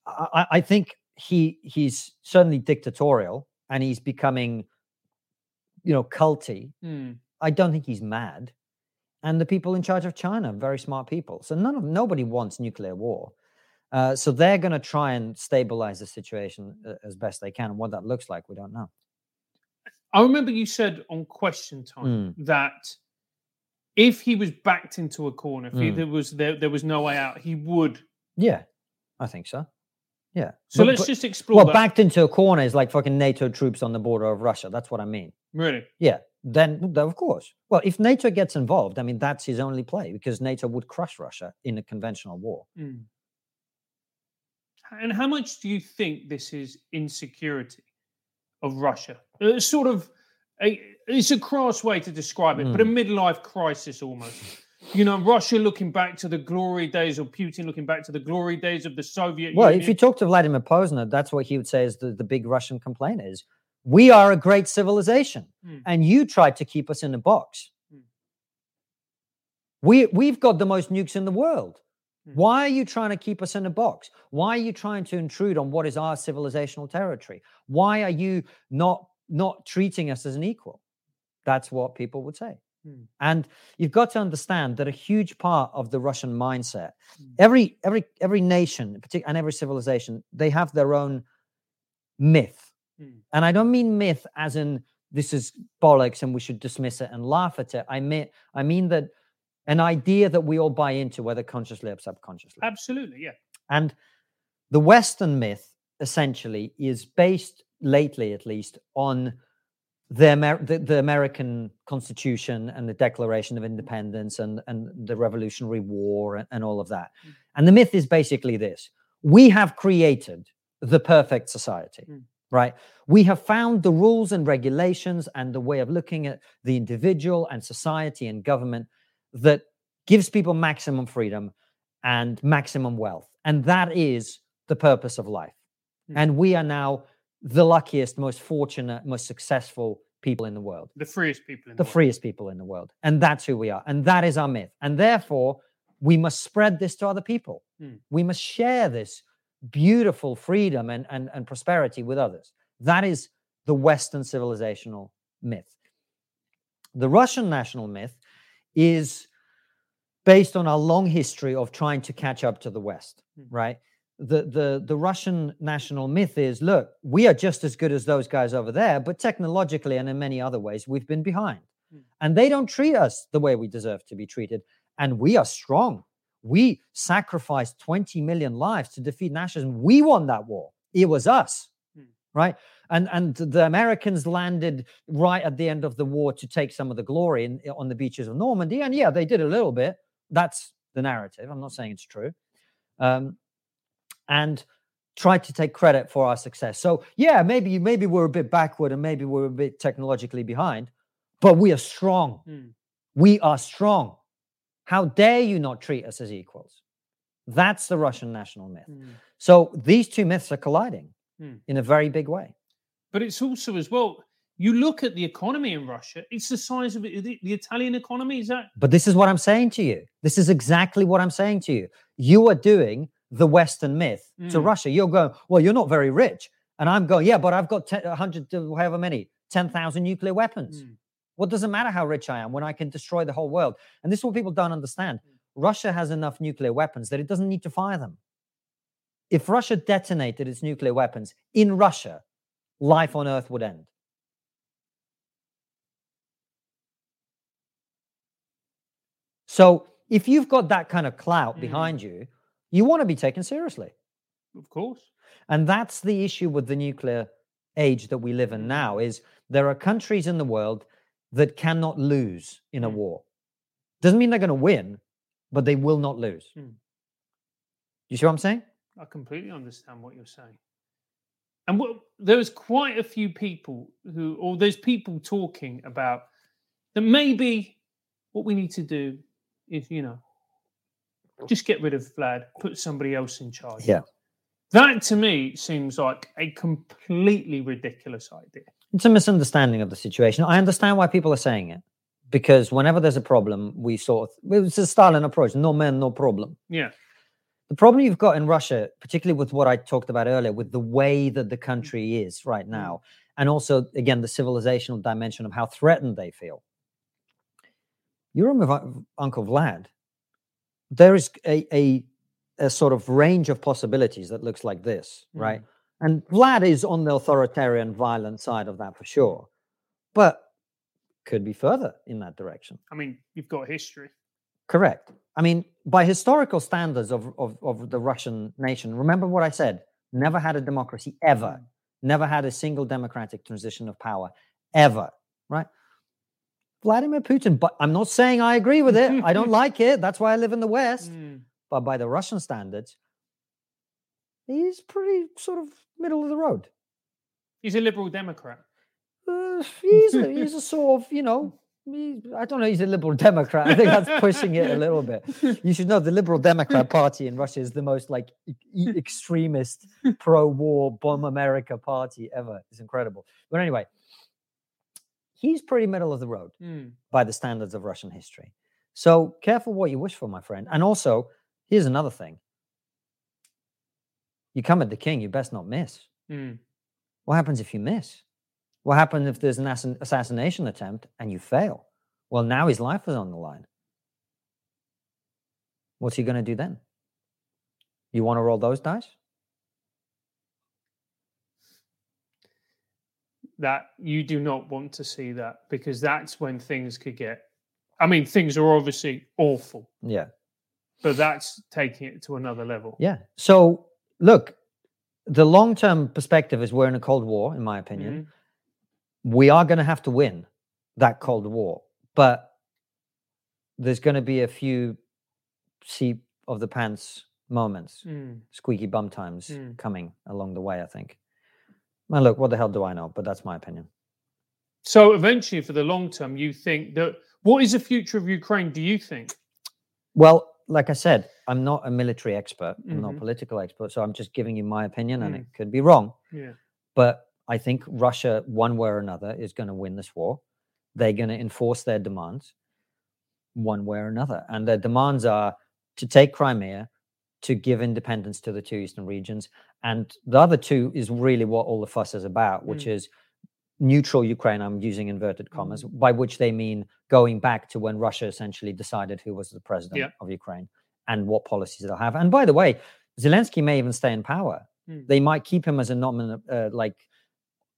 I, I- I think he he's certainly dictatorial and he's becoming, you know, culty. Mm. I don't think he's mad. And the people in charge of China, very smart people. So none of nobody wants nuclear war. Uh, so they're going to try and stabilize the situation uh, as best they can. And what that looks like, we don't know. I remember you said on Question Time that if he was backed into a corner, if he, Mm. there was there, there was no way out, he would. Yeah, I think so. Yeah. So But- let's but- just explore Well, that. backed into a corner is like fucking NATO troops on the border of Russia. That's what I mean. Really? Yeah. Then, then of course. Well, if NATO gets involved, I mean, that's his only play because NATO would crush Russia in a conventional war. Mm. And how much do you think this is insecurity of Russia? It's sort of a it's a crass way to describe it, but a Mm. midlife crisis almost. You know, Russia looking back to the glory days, or Putin looking back to the glory days of the Soviet Union. Well, Union. if you talk to Vladimir Posner, that's what he would say is the, the big Russian complaint is we are a great civilization Mm. and you tried to keep us in a box. Mm. We, we've got the most nukes in the world. Mm. Why are you trying to keep us in a box? Why are you trying to intrude on what is our civilizational territory? Why are you not not treating us as an equal? That's what people would say. Mm. And you've got to understand that a huge part of the Russian mindset, Mm. every every every nation, and every civilization, they have their own myth. Mm. And I don't mean myth as in this is bollocks and we should dismiss it and laugh at it. I mean I mean that an idea that we all buy into, whether consciously or subconsciously. Absolutely, yeah. And the Western myth essentially is based lately, at least, on the, Amer- the, the American Constitution and the Declaration of Independence and, and the Revolutionary War and, and all of that. Mm. And the myth is basically this we have created the perfect society. Mm. Right. We have found the rules and regulations and the way of looking at the individual and society and government that gives people maximum freedom and maximum wealth. And that is the purpose of life. Mm. And we are now the luckiest, most fortunate, most successful people in the world, The freest people in the the, world. freest people in the world. And that's who we are. And that is our myth. And therefore, we must spread this to other people. Mm. We must share this beautiful freedom and, and, and prosperity with others. That is the Western civilizational myth. The Russian national myth is based on our long history of trying to catch up to the West, Mm. right? The, the, the Russian national myth is look, we are just as good as those guys over there, but technologically and in many other ways, we've been behind. Mm. And they don't treat us the way we deserve to be treated. And we are strong. We sacrificed 20 million lives to defeat Nazism. We won that war. It was us, Mm. right? And and the Americans landed right at the end of the war to take some of the glory in, on the beaches of Normandy. And yeah, they did a little bit. That's the narrative. I'm not saying it's true. Um, and tried to take credit for our success. So yeah, maybe maybe we're a bit backward and maybe we're a bit technologically behind, but we are strong. Mm. We are strong. How dare you not treat us as equals? That's the Russian national myth. Mm. So these two myths are colliding Hmm. in a very big way. But it's also as well. You look at the economy in Russia; it's the size of it. The, the Italian economy is that. But this is what I'm saying to you. This is exactly what I'm saying to you. You are doing the Western myth to Mm. Russia. You're going, well, you're not very rich. And I'm going, yeah, but I've got 10, 100, however many, 10,000 nuclear weapons. Mm. What does it matter how rich I am when I can destroy the whole world? And this is what people don't understand. Russia has enough nuclear weapons that it doesn't need to fire them. If Russia detonated its nuclear weapons in Russia, life on Earth would end. So if you've got that kind of clout Mm. behind you, you want to be taken seriously. Of course. And that's the issue with the nuclear age that we live in now is there are countries in the world that cannot lose in a Mm. war. Doesn't mean they're going to win, but they will not lose. Mm. You see what I'm saying? I completely understand what you're saying. And what, there's quite a few people who, or there's people talking about that maybe what we need to do is, you know, just get rid of Vlad, put somebody else in charge. Yeah. That to me seems like a completely ridiculous idea. It's a misunderstanding of the situation. I understand why people are saying it because whenever there's a problem, we sort of, it's a Stalin approach no man, no problem. Yeah. The problem you've got in Russia, particularly with what I talked about earlier, with the way that the country is right mm. now, and also, again, the civilizational dimension of how threatened they feel. You remember Uncle Vlad, there is a, a a sort of range of possibilities that looks like this, mm. right? And Vlad is on the authoritarian, violent side of that for sure, but could be further in that direction. I mean, you've got history. Correct. I mean, by historical standards of, of, of the Russian nation, remember what I said never had a democracy ever, never had a single democratic transition of power ever, right? Vladimir Putin, but I'm not saying I agree with it. I don't like it. That's why I live in the West. Mm. But by the Russian standards, he's pretty sort of middle of the road. He's a liberal Democrat. Uh, he's, a, he's a sort of, you know, I don't know, he's a liberal Democrat. I think that's pushing it a little bit. You should know the Liberal Democrat Party in Russia is the most like e- extremist, pro-war, bomb America party ever. It's incredible. But anyway, he's pretty middle of the road Mm. by the standards of Russian history. So careful what you wish for, my friend. And also, here's another thing. You come at the king, you best not miss. Mm. What happens if you miss? What happens if there's an assin- assassination attempt and you fail? Well, now his life is on the line. What's he going to do then? You want to roll those dice? That you do not want to see that because that's when things could get. I mean, things are obviously awful, Yeah. but that's taking it to another level. Yeah. So, look, the long term perspective is we're in a Cold War, in my opinion. Mm-hmm. We are going to have to win that Cold War, but there's going to be a few seat of the pants moments. Mm. squeaky bum times Mm. coming along the way, I think. Well, look, what the hell do I know? But that's my opinion. So eventually, for the long term, you think that what is the future of Ukraine? Do you think? Well, like I said, I'm not a military expert. I'm not a Mhm. political expert. So I'm just giving you my opinion and Mm. it could be wrong. Yeah. But I think Russia, one way or another, is going to win this war. They're going to enforce their demands one way or another. And their demands are to take Crimea, to give independence to the two eastern regions. And the other two is really what all the fuss is about, which Mm. is neutral Ukraine. I'm using inverted commas, by which they mean going back to when Russia essentially decided who was the president Yeah. of Ukraine and what policies they'll have. And by the way, Zelensky may even stay in power. Mm. They might keep him as a nominal, uh, like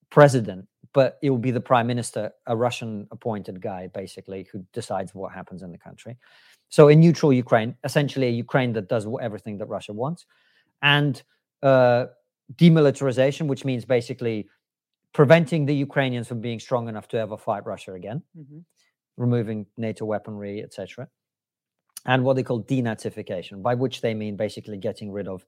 president, but it will be the prime minister, a Russian appointed guy, basically, who decides what happens in the country. So, a neutral Ukraine, essentially a Ukraine that does everything that Russia wants, and uh, demilitarization, which means basically preventing the Ukrainians from being strong enough to ever fight Russia again, Mhm. removing NATO weaponry, etc. And what they call denazification, by which they mean basically getting rid of,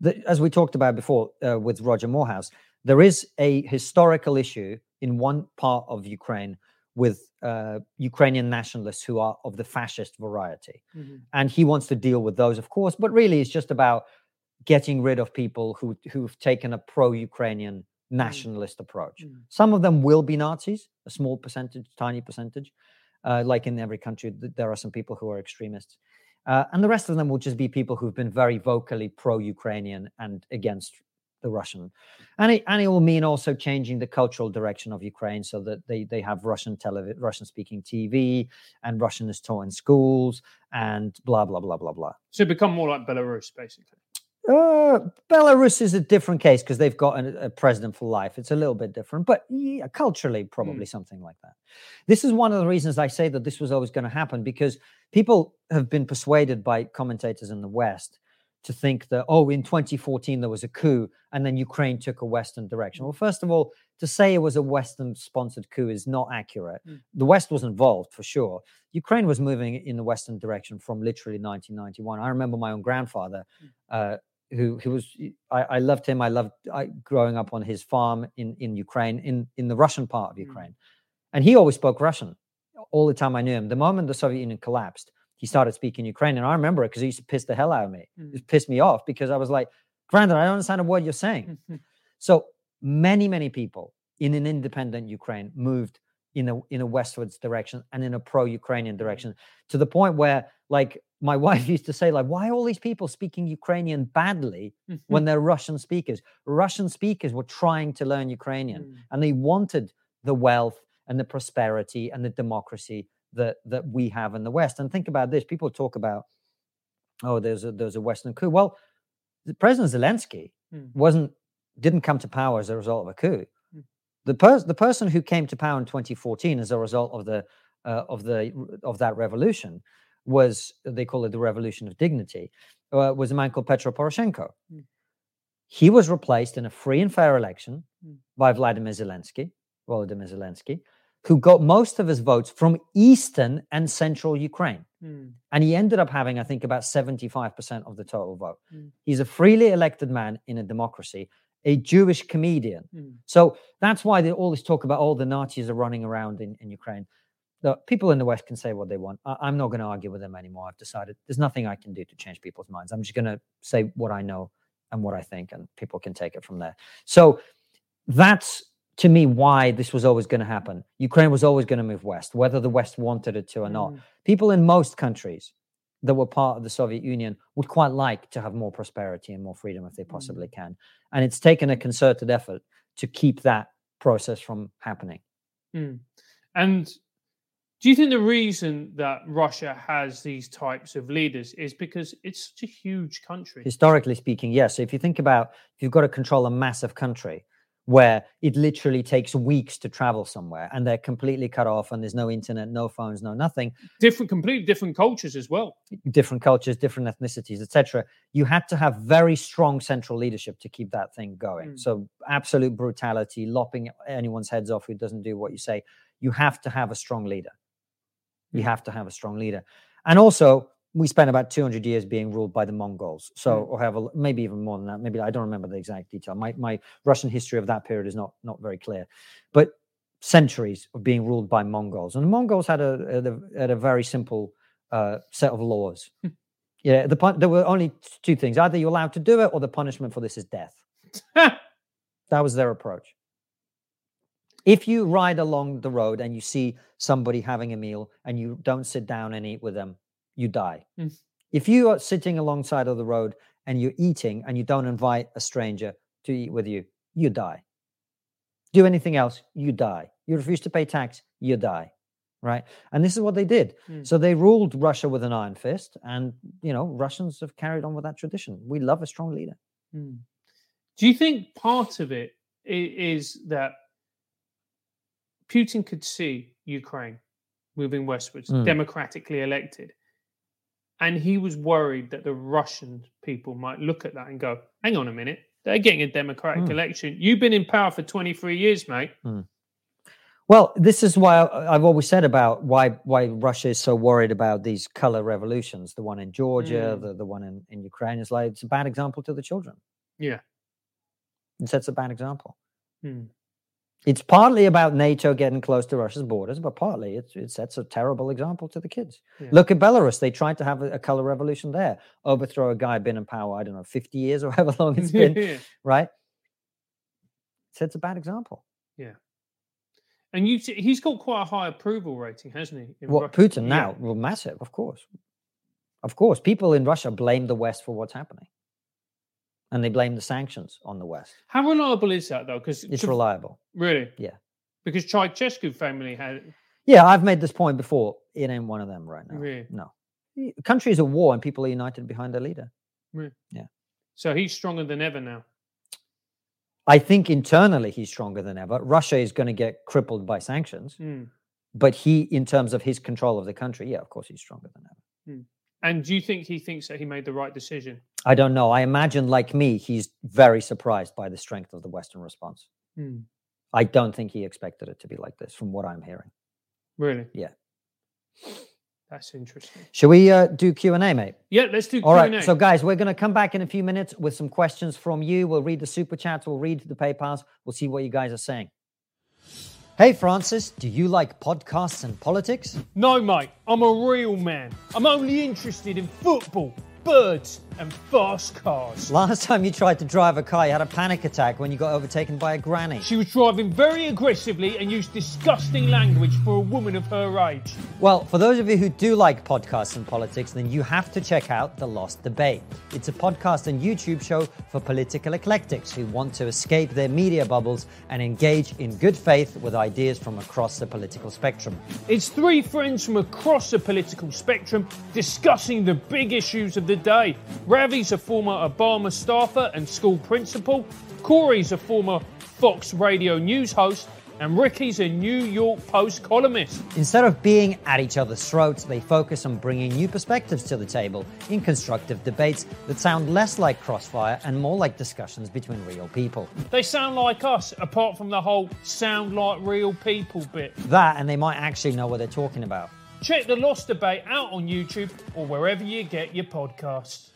the, as we talked about before uh, with Roger Moorhouse, there is a historical issue in one part of Ukraine with uh, Ukrainian nationalists who are of the fascist variety. Mhm. And he wants to deal with those, of course, but really it's just about getting rid of people who, who've taken a pro Ukrainian nationalist approach. Mm. Some of them will be Nazis, a small percentage, tiny percentage. Uh, like in every country, there are some people who are extremists. Uh, and the rest of them will just be people who've been very vocally pro Ukrainian and against the Russian. And it, and it will mean also changing the cultural direction of Ukraine so that they, they have Russian television, Russian speaking TV, and Russian is taught in schools, and blah, blah, blah, blah, blah. So become more like Belarus, basically. Uh, Belarus is a different case because they've got a, a president for life. It's a little bit different, but yeah, culturally, probably something like that. This is one of the reasons I say that this was always going to happen because people have been persuaded by commentators in the West to think that, oh, in 2014 there was a coup and then Ukraine took a Western direction. Well, first of all, to say it was a Western sponsored coup is not accurate. Mm. The West was involved for sure. Ukraine was moving in the Western direction from literally 1991. I remember my own grandfather. Uh, who who was I, I loved him. I loved I, growing up on his farm in in Ukraine, in in the Russian part of Mm. Ukraine, and he always spoke Russian all the time. I knew him. The moment the Soviet Union collapsed, he started speaking Ukrainian. I remember it because he used to piss the hell out of me. Mm. It pissed me off because I was like, "Granddad, I don't understand a word you're saying." So many, many people in an independent Ukraine moved in a in a westwards direction and in a pro-Ukrainian direction to the point where, like, my wife used to say, like, why are all these people speaking Ukrainian badly when they're Russian speakers? Russian speakers were trying to learn Ukrainian Mm. and they wanted the wealth and the prosperity and the democracy that that we have in the West. And think about this: people talk about, oh, there's a there's a Western coup. Well, President Zelensky Hmm. wasn't didn't come to power as a result of a coup. Hmm. The person the person who came to power in 2014 as a result of the uh, of the of that revolution was they call it the revolution of dignity uh, was a man called Petro Poroshenko. Hmm. He was replaced in a free and fair election Hmm. by Vladimir Zelensky, Volodymyr Zelensky, who got most of his votes from eastern and central Ukraine. Hmm. And he ended up having, I think, about 75% of the total vote. Mm. He's a freely elected man in a democracy, a Jewish comedian. Hmm. So that's why they all this talk about all the Nazis are running around in, in Ukraine. The people in the West can say what they want. I, I'm not going to argue with them anymore. I've decided there's nothing I can do to change people's minds. I'm just going to say what I know and what I think, and people can take it from there. So that's to me why this was always going to happen. Ukraine was always going to move west, whether the West wanted it to or not. Mm. People in most countries that were part of the Soviet Union would quite like to have more prosperity and more freedom if they possibly can. And it's taken a concerted effort to keep that process from happening. Mm. And do you think the reason that Russia has these types of leaders is because it's such a huge country? Historically speaking, yes. So if you think about if you've got to control a massive country where it literally takes weeks to travel somewhere and they're completely cut off and there's no internet, no phones, no nothing, different, completely different cultures as well. different cultures, different ethnicities, etc. You had to have very strong central leadership to keep that thing going. Mm. So absolute brutality, lopping anyone's heads off who doesn't do what you say. You have to have a strong leader. You have to have a strong leader. And also, we spent about 200 years being ruled by the Mongols. So, or have maybe even more than that. Maybe I don't remember the exact detail. My my Russian history of that period is not not very clear, but centuries of being ruled by Mongols. And the Mongols had a had a, had a very simple uh, set of laws. yeah, the pun- there were only two things: either you're allowed to do it, or the punishment for this is death. That was their approach. If you ride along the road and you see somebody having a meal and you don't sit down and eat with them, you die. Mm. If you are sitting alongside of the road and you're eating and you don't invite a stranger to eat with you, you die. Do anything else, you die. You refuse to pay tax, you die. Right. And this is what they did. Mm. So they ruled Russia with an iron fist. And, you know, Russians have carried on with that tradition. We love a strong leader. Mm. Do you think part of it is that Putin could see Ukraine moving westwards, Mm. democratically elected, and he was worried that the Russian people might look at that and go, "Hang on a minute, they're getting a democratic Mm. election. You've been in power for 23 years, mate." Well, this is why I've always said about why why Russia is so worried about these color revolutions. The one in Georgia, Mm. the, the one in, in Ukraine is like it's a bad example to the children. Yeah. It sets a bad example. Hmm. It's partly about NATO getting close to Russia's borders, but partly it, it sets a terrible example to the kids. Yeah. Look at Belarus. They tried to have a, a color revolution there, overthrow a guy been in power, I don't know, 50 years or however long it's been, Yeah. right? Sets a bad example. Yeah. And you, see- he's got quite a high approval rating, hasn't he? What Russia? Putin Yeah. now? Well, massive, of course. Of course, people in Russia blame the West for what's happening, and they blame the sanctions on the West. How reliable is that though? Because It's reliable. really, Yeah. Because Ceausescu family had Yeah, I've made this point before. It ain't one of them right now. Really? No, countries at war and people are united behind their leader. Really? Yeah. So he's stronger than ever now. I think internally he's stronger than ever. Russia is going to get crippled by sanctions, Hmm. but he, in terms of his control of the country, yeah, of course he's stronger than ever. And do you think he thinks that he made the right decision? I don't know. I imagine, like me, he's very surprised by the strength of the Western response. Hmm. I don't think he expected it to be like this, from what I'm hearing. Really? Yeah. That's interesting. Shall we uh, do Q and A, mate? Yeah, let's do All right. Q&A. So, guys, we're going to come back in a few minutes with some questions from you. We'll read the super chats. We'll read the PayPal's. We'll see what you guys are saying. Hey, Francis, do you like podcasts and politics? No, mate, I'm a real man. I'm only interested in football, birds, and fast cars. Last time you tried to drive a car, you had a panic attack when you got overtaken by a granny. She was driving very aggressively and used disgusting language for a woman of her age. Well, for those of you who do like podcasts and politics, then you have to check out The Lost Debate. It's a podcast and YouTube show for political eclectics who want to escape their media bubbles and engage in good faith with ideas from across the political spectrum. It's three friends from across the political spectrum discussing the big issues of the day. Ravi's a former Obama staffer and school principal, Corey's a former Fox Radio news host, and Rikki's a New York Post columnist. Instead of being at each other's throats, they focus on bringing new perspectives to the table in constructive debates that sound less like crossfire and more like discussions between real people. They sound like us, apart from the whole sound like real people bit. That, and they might actually know what they're talking about. Check the Lost Debate out on YouTube or wherever you get your podcasts.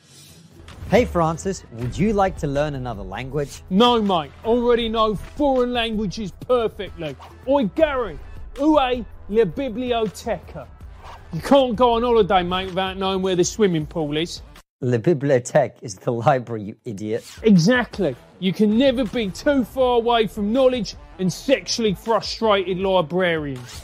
Hey Francis, would you like to learn another language? No, mate, already know foreign languages perfectly. Oi, Gary, ue la biblioteca. You can't go on holiday, mate, without knowing where the swimming pool is. La bibliothèque is the library, you idiot. Exactly. You can never be too far away from knowledge and sexually frustrated librarians.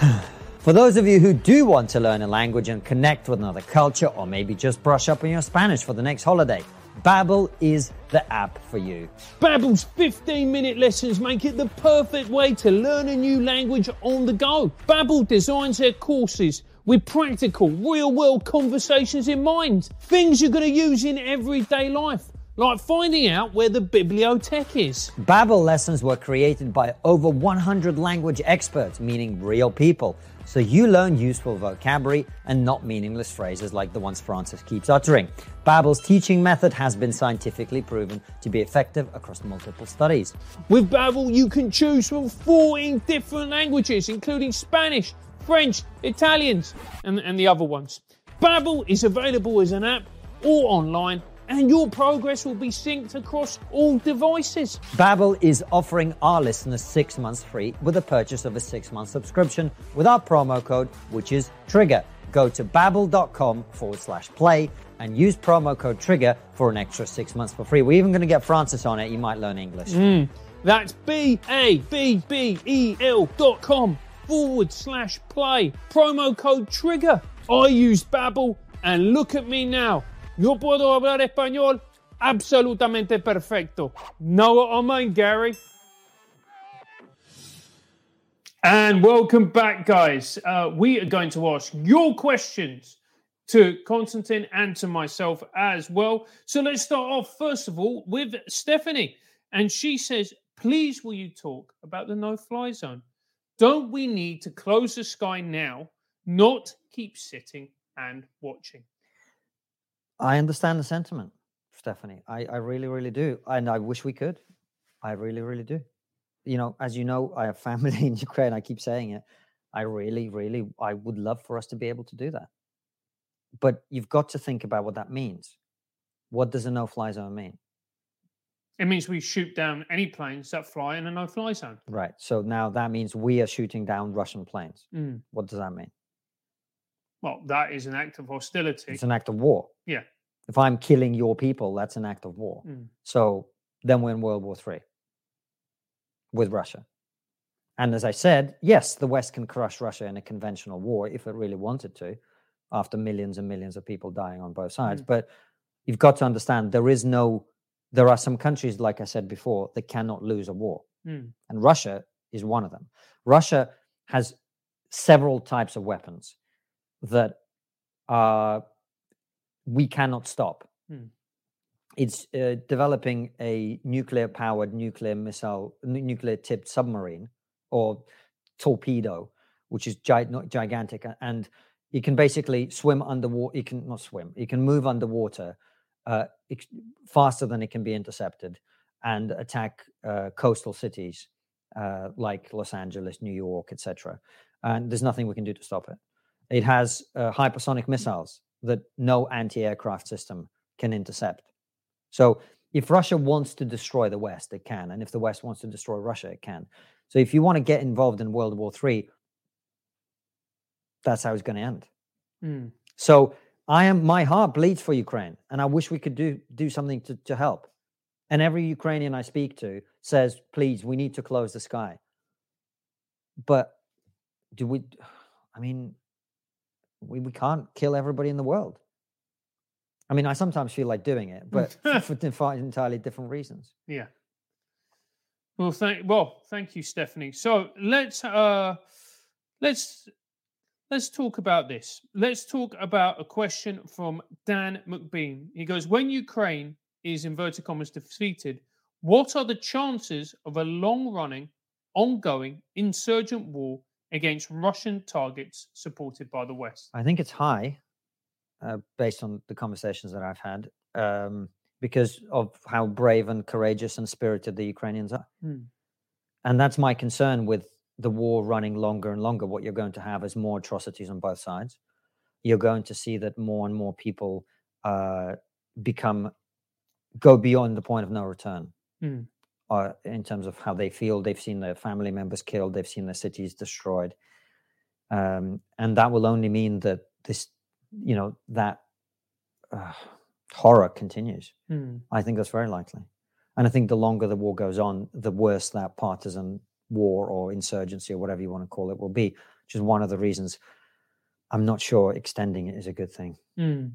For those of you who do want to learn a language and connect with another culture, or maybe just brush up on your Spanish for the next holiday, Babbel is the app for you. Babbel's 15-minute lessons make it the perfect way to learn a new language on the go. Babbel designs their courses with practical, real-world conversations in mind. Things you're going to use in everyday life, like finding out where the bibliothèque is. Babbel lessons were created by over 100 language experts, meaning real people. So you learn useful vocabulary and not meaningless phrases like the ones Francis keeps uttering. Babbel's teaching method has been scientifically proven to be effective across multiple studies. With Babbel, you can choose from 14 different languages, including Spanish, French, Italians, and, and the other ones. Babbel is available as an app or online, and your progress will be synced across all devices. Babbel is offering our listeners six months free with the purchase of a six-month subscription with our promo code, which is TRIGGER. Go to babbel.com forward slash play and use promo code TRIGGER for an extra six months for free. We're even going to get Francis on it. You might learn English. Hmm. That's B A B B E L dot com forward slash play. Promo code trigger. I use Babbel and look at me now. Yo puedo hablar español absolutamente perfecto. I mean, Gary? And welcome back, guys. Uh, we are going to ask your questions to Konstantin and to myself as well. So let's start off, first of all, with Stephanie. And she says, Please, will you talk about the no fly zone? Don't we need to close the sky now, not keep sitting and watching? I understand the sentiment, Stephanie. I, I really, really do. And I wish we could. I really, really do. You know, as you know, I have family in Ukraine. I keep saying it. I really, really, I would love for us to be able to do that. But you've got to think about what that means. What does a no fly zone mean? It means we shoot down any planes that fly in a no fly zone. Right. So now that means we are shooting down Russian planes. Mm. What does that mean? Well, that is an act of hostility. It's an act of war. Yeah. If I'm killing your people, that's an act of war. Mm. So then we're in World War Three with Russia. And as I said, yes, the West can crush Russia in a conventional war if it really wanted to, after millions and millions of people dying on both sides. Mm. But you've got to understand there is no, there are some countries, like I said before, that cannot lose a war. Mm. And Russia is one of them. Russia has several types of weapons that uh, we cannot stop. Hmm. It's uh, developing a nuclear powered, nuclear missile, nuclear tipped submarine or torpedo, which is gi- not gigantic. And it can basically swim underwater. It can not swim, it can move underwater uh, ex- faster than it can be intercepted and attack uh, coastal cities uh, like Los Angeles, New York, etc. And there's nothing we can do to stop it. It has uh, hypersonic missiles that no anti-aircraft system can intercept. So if Russia wants to destroy the West, it can, and if the West wants to destroy Russia, it can. So if you want to get involved in World War III, that's how it's going to end. Mm. So I am my heart bleeds for Ukraine, and I wish we could do do something to, to help. And every Ukrainian I speak to says, please, we need to close the sky. But do we I mean, we, we can't kill everybody in the world. I mean, I sometimes feel like doing it, but for, for entirely different reasons. Yeah. Well, thank well, thank you, Stephanie. So let's uh let's let's talk about this. Let's talk about a question from Dan McBean. He goes, When Ukraine is inverted commas defeated, what are the chances of a long running, ongoing insurgent war against Russian targets supported by the West? I think it's high, uh, based on the conversations that I've had, um, because of how brave and courageous and spirited the Ukrainians are. Hmm. And that's my concern with the war running longer and longer. What you're going to have is more atrocities on both sides. You're going to see that more and more people uh, become go beyond the point of no return. Hmm. Uh, in terms of how they feel, they've seen their family members killed, they've seen their cities destroyed, um, and that will only mean that this, you know, that uh, horror continues. Hmm. I think that's very likely. And I think the longer the war goes on, the worse that partisan war or insurgency or whatever you want to call it will be, which is one of the reasons I'm not sure extending it is a good thing. Mm.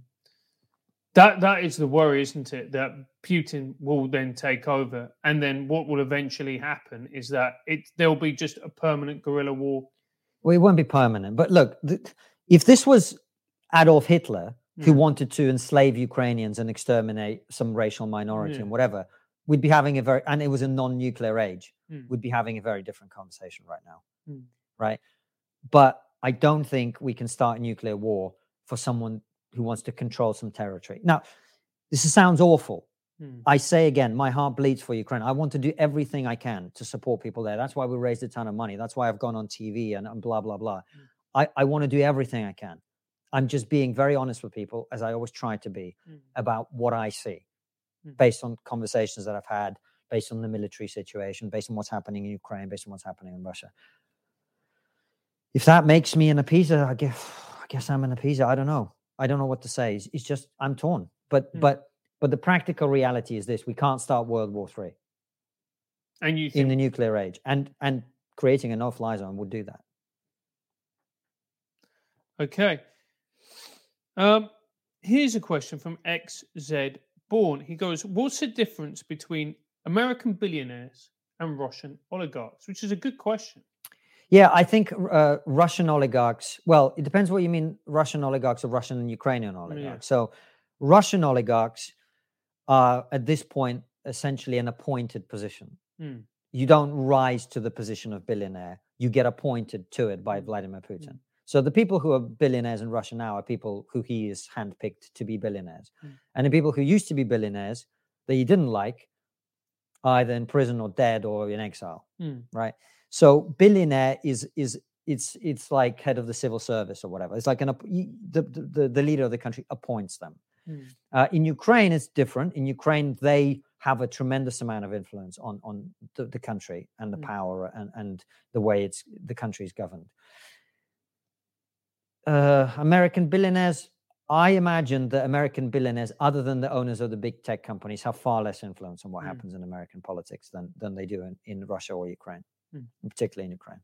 That that is the worry, isn't it? That Putin will then take over, and then what will eventually happen is that it there'll be just a permanent guerrilla war. Well, it won't be permanent. But look, th- if this was Adolf Hitler who Mm. wanted to enslave Ukrainians and exterminate some racial minority Yeah. and whatever, we'd be having a very, and it was a non nuclear age, Mm. we'd be having a very different conversation right now. Mm. Right. But I don't think we can start a nuclear war for someone who wants to control some territory. Now, this sounds awful. Mm. I say again, my heart bleeds for Ukraine. I want to do everything I can to support people there. That's why we raised a ton of money. That's why I've gone on TV and, and blah, blah, blah. I, I want to do everything I can. I'm just being very honest with people, as I always try to be, Mm. about what I see Mm. based on conversations that I've had, based on the military situation, based on what's happening in Ukraine, based on what's happening in Russia. If that makes me an appeaser, I guess, I guess I'm an appeaser. I don't know. I don't know what to say. It's, it's just I'm torn. But Mm. but but the practical reality is this: we can't start World War Three And you in the nuclear age, and and creating a no-fly zone would do that. Okay. Um, here's a question from XZ Born. He goes, What's the difference between American billionaires and Russian oligarchs? Which is a good question. Yeah, I think uh, Russian oligarchs. Well, it depends what you mean, Russian oligarchs or Russian and Ukrainian oligarchs. So, Russian oligarchs are at this point essentially an appointed position. Hmm. You don't rise to the position of billionaire; you get appointed to it by Vladimir Putin. So, the people who are billionaires in Russia now are people who he is handpicked to be billionaires, Mm. and the people who used to be billionaires that he didn't like, either in prison or dead or in exile Hmm. right? So billionaire is is it's it's like head of the civil service or whatever. It's like an the the, the leader of the country appoints them. Hmm. Uh, in Ukraine, it's different. In Ukraine, they have a tremendous amount of influence on on the, the country and the Mm. power and and the way it's the country is governed. Uh, American billionaires. I imagine that American billionaires, other than the owners of the big tech companies, have far less influence on what Mm. happens in American politics than than they do in, in Russia or Ukraine, Mm. Particularly in Ukraine.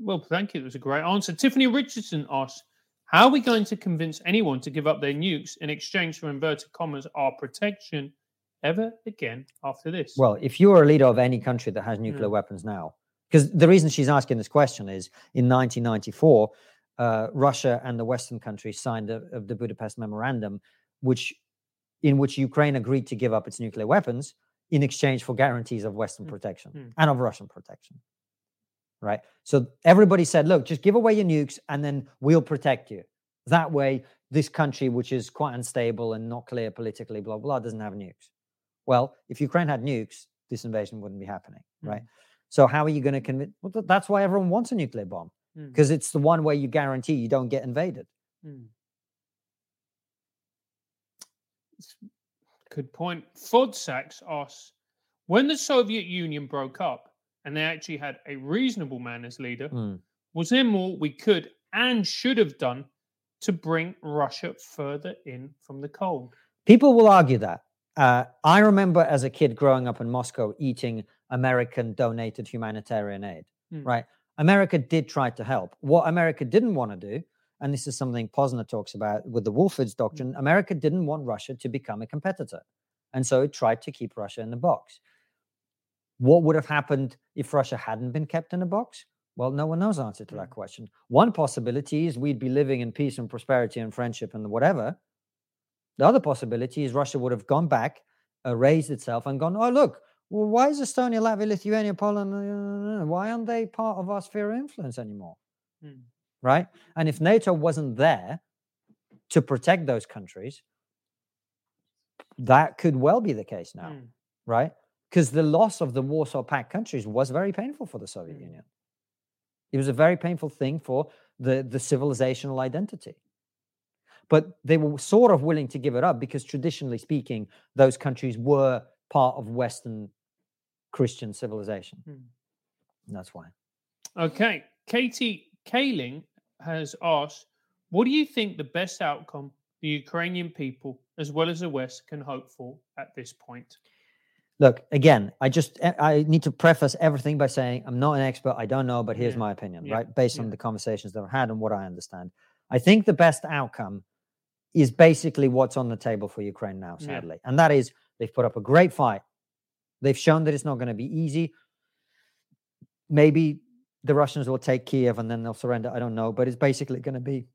Well, thank you. That was a great answer. Tiffany Richardson asks, How are we going to convince anyone to give up their nukes in exchange for inverted commas our protection ever again after this? Well, if you are a leader of any country that has nuclear Mm. weapons now, because the reason she's asking this question is in 1994, uh, Russia and the Western countries signed a, a- the Budapest Memorandum, which in which Ukraine agreed to give up its nuclear weapons in exchange for guarantees of Western Mm. protection Mm. and of Russian protection. Right. So everybody said, look, just give away your nukes and then we'll protect you. That way, this country, which is quite unstable and not clear politically, blah, blah, doesn't have nukes. Well, if Ukraine had nukes, this invasion wouldn't be happening. Right. So how are you going to convince? Well, th- that's why everyone wants a nuclear bomb Mm. because it's the one way you guarantee you don't get invaded. Hmm. Good point. Fodsax asks When the Soviet Union broke up and they actually had a reasonable man as leader, Mm. was there more we could and should have done to bring Russia further in from the cold? People will argue that. Uh, I remember as a kid growing up in Moscow eating American donated humanitarian aid, Hmm. right? America did try to help. What America didn't want to do, and this is something Pozner talks about with the Wolfowitz doctrine, America didn't want Russia to become a competitor. And so it tried to keep Russia in the box. What would have happened if Russia hadn't been kept in a box? Well, no one knows the answer to that question. One possibility is we'd be living in peace and prosperity and friendship and whatever. The other possibility is Russia would have gone back, uh, raised itself, and gone, oh, look, well, why is Estonia, Latvia, Lithuania, Poland, uh, why aren't they part of our sphere of influence anymore? Hmm. Right? And if NATO wasn't there to protect those countries, that could well be the case now, Mm. right? Because the loss of the Warsaw Pact countries was very painful for the Soviet Mm. Union. It was a very painful thing for the, the civilizational identity. But they were sort of willing to give it up because, traditionally speaking, those countries were part of Western Christian civilization. Mm. That's why. Okay. Katie Kaling has asked, what do you think the best outcome the Ukrainian people, as well as the West, can hope for at this point? Look, again, I just I I need to preface everything by saying I'm not an expert. I don't know, but here's Yeah, my opinion, yeah, right? Based yeah. on the conversations that I've had and what I understand. I think the best outcome is basically what's on the table for Ukraine now, sadly. And that is they've put up a great fight. They've shown that it's not going to be easy. Maybe the Russians will take Kiev and then they'll surrender. I don't know. But it's basically going to be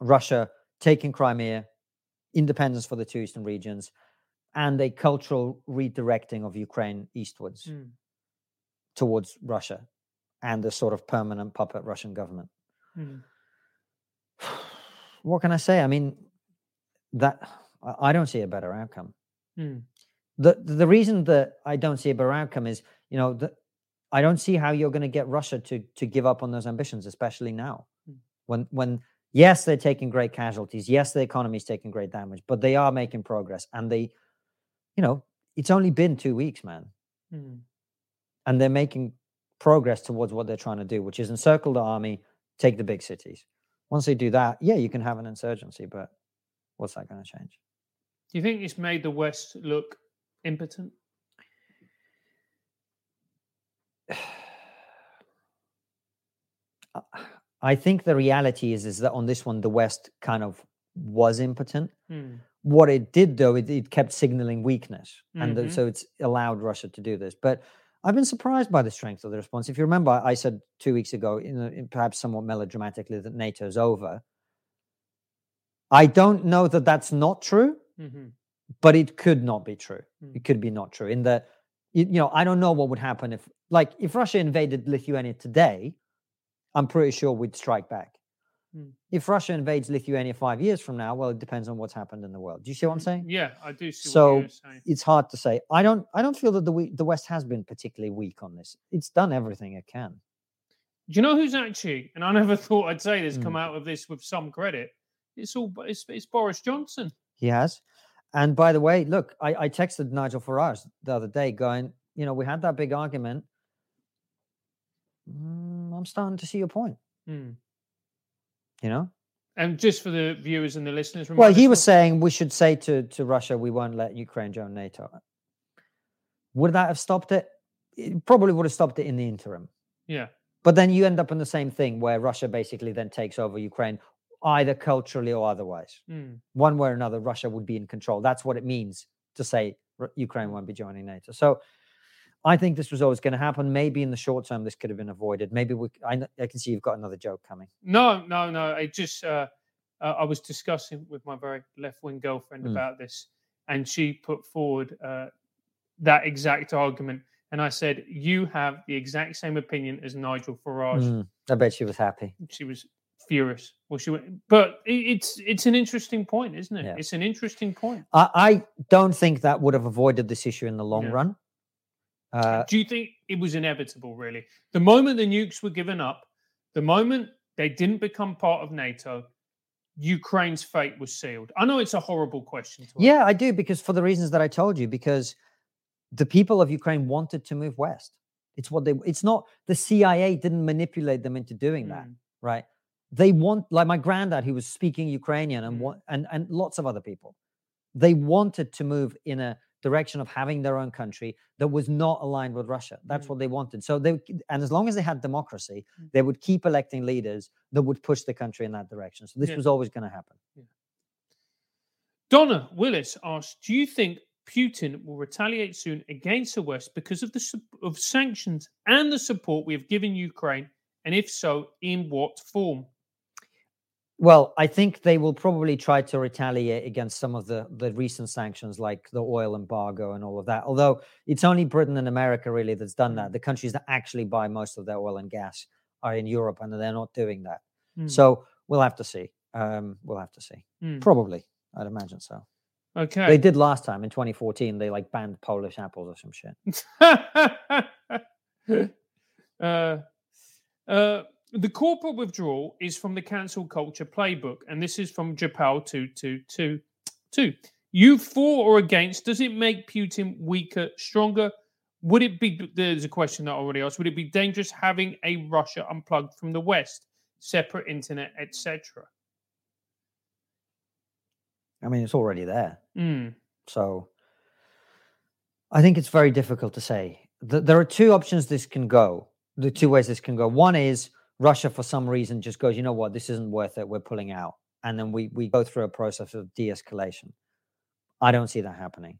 Russia taking Crimea, independence for the two eastern regions, and a cultural redirecting of Ukraine eastwards Mm. towards Russia and a sort of permanent puppet Russian government. Mm. What can I say? I mean, that I don't see a better outcome. Mm. The the reason that I don't see a better outcome is, you know, that I don't see how you're going to get Russia to to give up on those ambitions, especially now, Mm. when when yes they're taking great casualties, yes the economy is taking great damage, but they are making progress, and they, you know, it's only been two weeks, man. Mm. and they're making progress towards what they're trying to do, which is encircle the army, take the big cities. Once they do that, yeah, you can have an insurgency, but what's that going to change? Do you think it's made the West look impotent? I think the reality is is that on this one, the West kind of was impotent. Mm. What it did, though, it, it kept signaling weakness, and Mhm. so it's allowed Russia to do this. But I've been surprised by the strength of the response. If you remember, I said two weeks ago, in, a, in perhaps somewhat melodramatically, that NATO's over. I don't know that that's not true, hmm but it could not be true. Mm. It could be not true. In that, you, you know, I don't know what would happen if, like, if Russia invaded Lithuania today, I'm pretty sure we'd strike back. Mm. If Russia invades Lithuania five years from now, well, it depends on what's happened in the world. Do you see what I'm saying? Yeah, I do see So, what you're saying. It's hard to say. I don't. I don't feel that the we- the West has been particularly weak on this. It's done everything it can. Do you know who's actually, and I never thought I'd say this, Mm. come out of this with some credit? It's all, it's, it's Boris Johnson. He has. And by the way, look, I, I texted Nigel Farage the other day, going, you know, we had that big argument. Mm, I'm starting to see your point. Mm. You know. And just for the viewers and the listeners, Well, he was saying we should say to, to Russia, we won't let Ukraine join NATO. Would that have stopped it? It probably would have stopped it in the interim. yeah, But then you end up in the same thing where Russia basically then takes over Ukraine, either culturally or otherwise. mm. One way or another, Russia would be in control. That's what it means to say Ukraine won't be joining NATO. So I think this was always going to happen. Maybe in the short term, this could have been avoided. Maybe we, I, I can see you've got another joke coming. no, no, no. I just, uh, uh, I was discussing with my very left wing girlfriend Mm. about this, and she put forward uh, that exact argument. And I said, You have the exact same opinion as Nigel Farage. Mm, I bet she was happy. She was furious. Well, she went, but it's it's an interesting point, isn't it? Yeah. It's an interesting point. I, I don't think that would have avoided this issue in the long Yeah. run. Uh, Do you think it was inevitable, really? The moment the nukes were given up, the moment they didn't become part of NATO, Ukraine's fate was sealed. I know it's a horrible question to ask. yeah, I do because for the reasons that I told you, because the people of Ukraine wanted to move west. It's what they. It's not the CIA didn't manipulate them into doing that, Mm. right? they want like my granddad who was speaking Ukrainian and Mm. and and lots of other people. They wanted to move in a direction of having their own country that was not aligned with Russia. That's Mm. what they wanted. So they and as long as they had democracy, Mm. they would keep electing leaders that would push the country in that direction. So this Yeah. was always going to happen. Donna Willis asks, "Do you think Putin will retaliate soon against the West because of the of sanctions and the support we have given Ukraine, and if so, in what form?" Well, I think they will probably try to retaliate against some of the, the recent sanctions, like the oil embargo and all of that. Although it's only Britain and America really that's done that. The countries that actually buy most of their oil and gas are in Europe, and they're not doing that. Mm. So we'll have to see. Um, we'll have to see. Mm. Probably, I'd imagine so. Okay. They did last time in 2014. They like banned Polish apples or some shit. uh, uh, the corporate withdrawal is from the cancel culture playbook, and this is from Japal two two two two. You for or against? Does it make Putin weaker, stronger? Would it be? There's a question that I already asked. Would it be dangerous having a Russia unplugged from the West, separate internet, etc.? I mean, it's already there. Mm. So I think it's very difficult to say. Th- there are two options this can go. The two ways this can go. One is Russia, for some reason, just goes, you know what, this isn't worth it. We're pulling out. And then we, we go through a process of de escalation. I don't see that happening.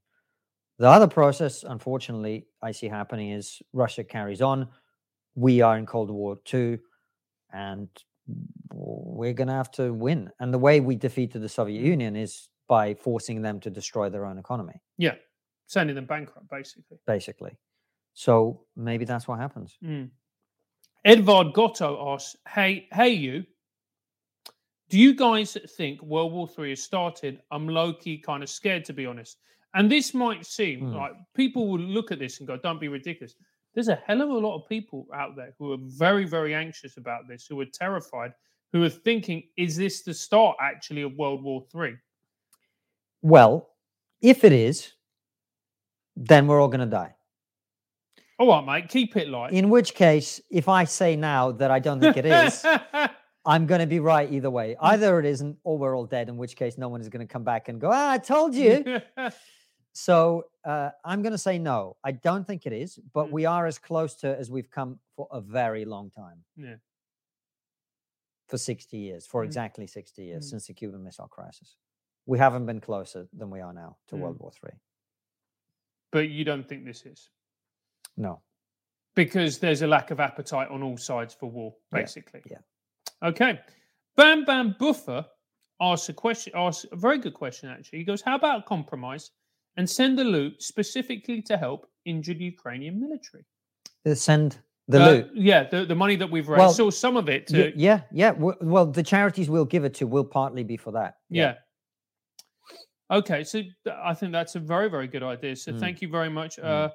The other process, unfortunately, I see happening is Russia carries on. We are in Cold War two, and we're going to have to win. And the way we defeated the Soviet Union is by forcing them to destroy their own economy, Yeah, sending them bankrupt, basically. basically. So maybe that's what happens. Mm. Edvard Gotto asks, "Hey, hey, you. Do you guys think World War Three has started? I'm low key kind of scared, to be honest. And this might seem Hmm. like people will look at this and go, "Don't be ridiculous." There's a hell of a lot of people out there who are very, very anxious about this, who are terrified, who are thinking, "Is this the start actually of World War Three? Well, if it is, then we're all going to die. All right, mate, keep it light. In which case, if I say now that I don't think it is, I'm going to be right either way. Either it isn't, or we're all dead. In which case, no one is going to come back and go, "Ah, I told you." so uh, I'm going to say no. I don't think it is, but Mm. we are as close to as we've come for a very long time. Yeah. For 60 years, for Mm. exactly 60 years Mm. since the Cuban Missile Crisis, we haven't been closer than we are now to Mm. World War Three. but you don't think this is No. because there's a lack of appetite on all sides for war, basically. yeah. Okay. Bam Bam Buffer asks a question, asks a very good question actually. He goes, How about compromise and send the loot specifically to help injured Ukrainian military? Uh, Send the Uh, loot. Yeah, the, the money that we've raised. Well, so some of it to Ye- yeah, yeah. Well, the charities we'll give it to will partly be for that. Yeah. Okay, so I think that's a very, very good idea. So Mm. thank you very much, Mm.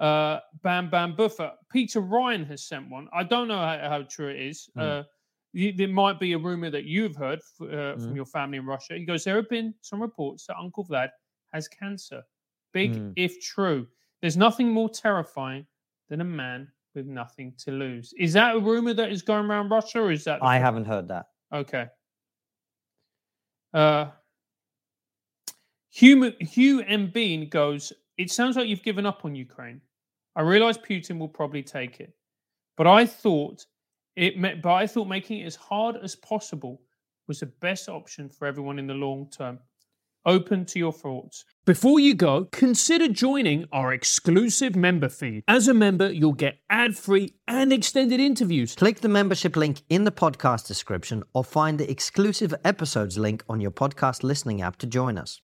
Uh, Bam Bam Buffer. Peter Ryan has sent one. I don't know how, how true it is. Mm. Uh, there might be a rumor that you've heard uh, from Mm. your family in Russia. He goes, There have been some reports that Uncle Vlad has cancer. Big Mm. if true. There's nothing more terrifying than a man with nothing to lose. Is that a rumor that is going around Russia, or is that I haven't heard that. Okay. Uh, Hugh, Hugh M. Bean goes, It sounds like you've given up on Ukraine. I realize Putin will probably take it. But I thought it but I thought making it as hard as possible was the best option for everyone in the long term. Open to your thoughts. Before you go, consider joining our exclusive member feed. As a member, you'll get ad free and extended interviews. Click the membership link in the podcast description or find the exclusive episodes link on your podcast listening app to join us.